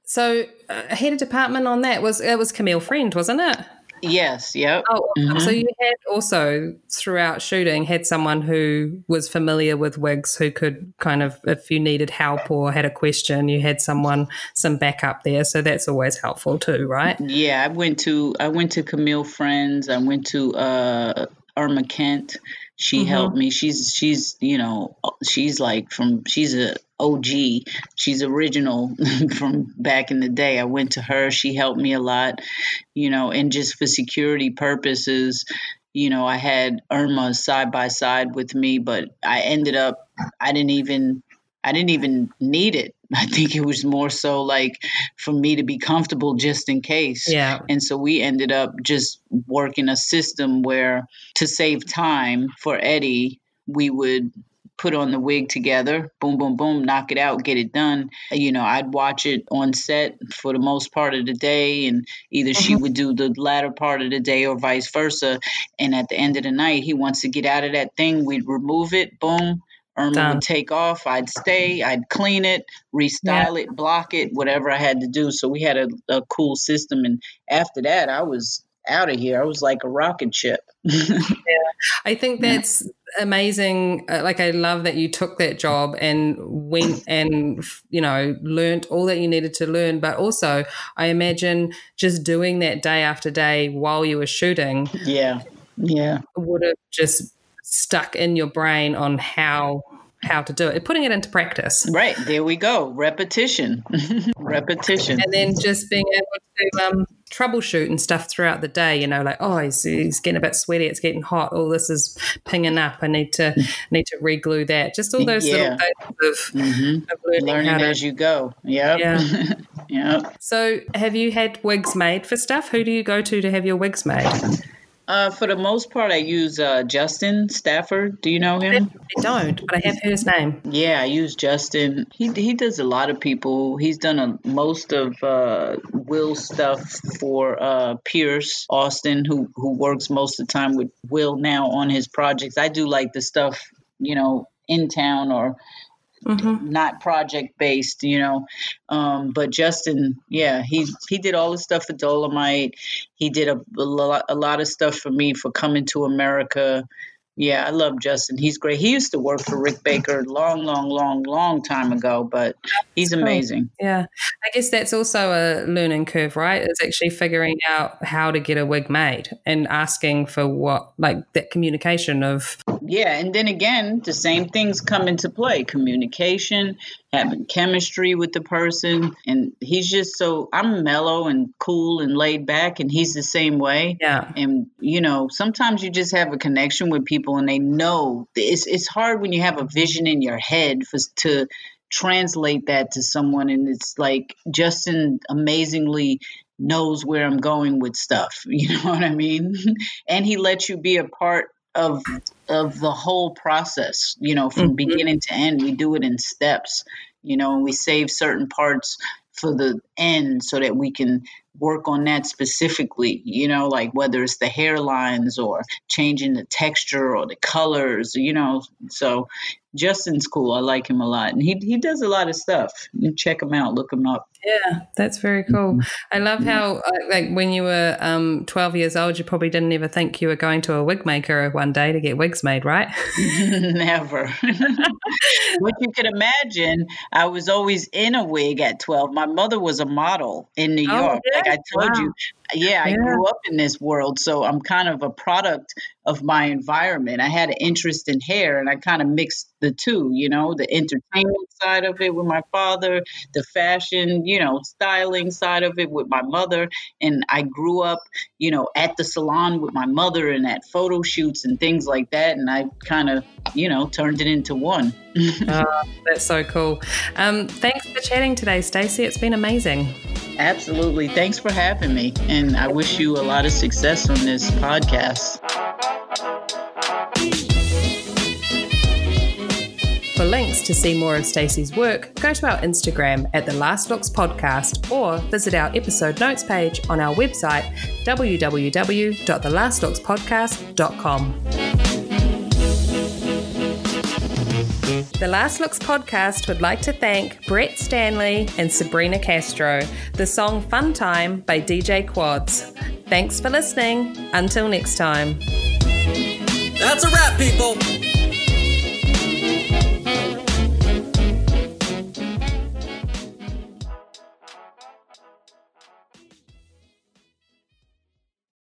Speaker 2: So uh, head of department on that was it was Camille Friend, wasn't it?
Speaker 4: yes yep
Speaker 2: Oh, awesome. so you had also throughout shooting had someone who was familiar with wigs who could kind of, if you needed help or had a question, you had someone some backup there. So that's always helpful too, right?
Speaker 4: Yeah, I went to I went to Camille Friends. I went to uh Irma Kent. She
Speaker 2: Mhm.
Speaker 4: helped me. She's she's you know she's like from she's a OG. She's original from back in the day. I went to her. She helped me a lot, you know, and just for security purposes, you know, I had Irma side by side with me, but I ended up I didn't even I didn't even need it. I think it was more so like for me to be comfortable just in case.
Speaker 2: Yeah.
Speaker 4: And so we ended up just working a system where to save time for Eddie, we would put on the wig together, boom, boom, boom, knock it out, get it done. You know, I'd watch it on set for the most part of the day, and either she mm-hmm. would do the latter part of the day or vice versa. And at the end of the night, he wants to get out of that thing, we'd remove it, boom.
Speaker 2: Done.
Speaker 4: would take off. I'd stay. I'd clean it, restyle it, block it, whatever I had to do. So we had a, a cool system. And after that, I was out of here. I was like a rocket ship.
Speaker 2: I think
Speaker 4: Yeah.
Speaker 2: that's amazing. Uh, Like, I love that you took that job and went and, you know, learned all that you needed to learn. But also, I imagine just doing that day after day while you were shooting
Speaker 4: yeah. Yeah.
Speaker 2: would have just stuck in your brain on how how to do it, putting it into practice.
Speaker 4: Right. There we go. Repetition. Repetition.
Speaker 2: And then just being able to um, troubleshoot and stuff throughout the day, you know, like, oh, he's, he's getting a bit sweaty, it's getting hot, oh, this is pinging up, I need to need to re-glue that. Just all those
Speaker 4: Yeah.
Speaker 2: little things of,
Speaker 4: hmm
Speaker 2: of learning,
Speaker 4: Learning
Speaker 2: to.
Speaker 4: as you go. Yep.
Speaker 2: Yeah.
Speaker 4: yep.
Speaker 2: So, have you had wigs made for stuff? Who do you go to to have your wigs made?
Speaker 4: Uh, for the most part, I use uh, Justin Stafford. Do you know him?
Speaker 2: I don't, but I have heard his name.
Speaker 4: Yeah, I use Justin. He he does a lot of people. He's done a, most of uh, Will stuff for uh, Pierce Austin, who who works most of the time with Will now on his projects. I do like the stuff you know in town or
Speaker 2: hmm
Speaker 4: not project based, you know. Um, but Justin, yeah, he he did all the stuff for Dolemite. He did a, a lot a lot of stuff for me for Coming to America. Yeah, I love Justin. He's great. He used to work for Rick Baker long, long, long, long time ago, but he's
Speaker 2: cool.
Speaker 4: amazing.
Speaker 2: Yeah, I guess that's also a learning curve, right? Is actually figuring out how to get a wig made and asking for what, like that communication of
Speaker 4: yeah, and then again, the same things come into play communication, having chemistry with the person. And he's just so, I'm mellow and cool and laid back, and he's the same way.
Speaker 2: Yeah.
Speaker 4: And, you know, sometimes you just have a connection with people and they know it's, it's hard when you have a vision in your head for, to, translate that to someone and it's like Justin amazingly knows where I'm going with stuff. You know what I mean? and he lets you be a part of of the whole process, you know, from mm-hmm. beginning to end. We do it in steps, you know, and we save certain parts for the end so that we can work on that specifically, you know, like whether it's the hairlines or changing the texture or the colors, you know. So Justin's cool. I like him a lot. And he, he does a lot of stuff. You check him out, look him up.
Speaker 2: Yeah, that's very cool. Mm-hmm. I love how, uh, like, when you were um, 12 years old, you probably didn't ever think you were going to a wig maker one day to get wigs made, right?
Speaker 4: Never. what you could imagine, I was always in a wig at 12. My mother was a model in New oh, York. Oh, yeah? Like I told wow. you, yeah, I yeah. grew up in this world, so I'm kind of a product of my environment. I had an interest in hair, and I kind of mixed the two. You know, the entertainment side of it with my father, the fashion, you know, styling side of it with my mother, and I grew up, you know, at the salon with my mother and at photo shoots and things like that, and I kind of, you know, turned it into one.
Speaker 2: oh, that's so cool. Um, thanks for chatting today, Stacey. It's been amazing.
Speaker 4: Absolutely. Thanks for having me. And I wish you a lot of success on this podcast.
Speaker 2: For links to see more of Stacey's work, go to our Instagram at the Last Looks Podcast or visit our episode notes page on our website www.thelastlookspodcast.com. The Last Looks podcast would like to thank Brett Stanley and Sabrina Castro. The song Fun Time by DJ Quads. Thanks for listening. Until next time.
Speaker 1: That's a wrap, people.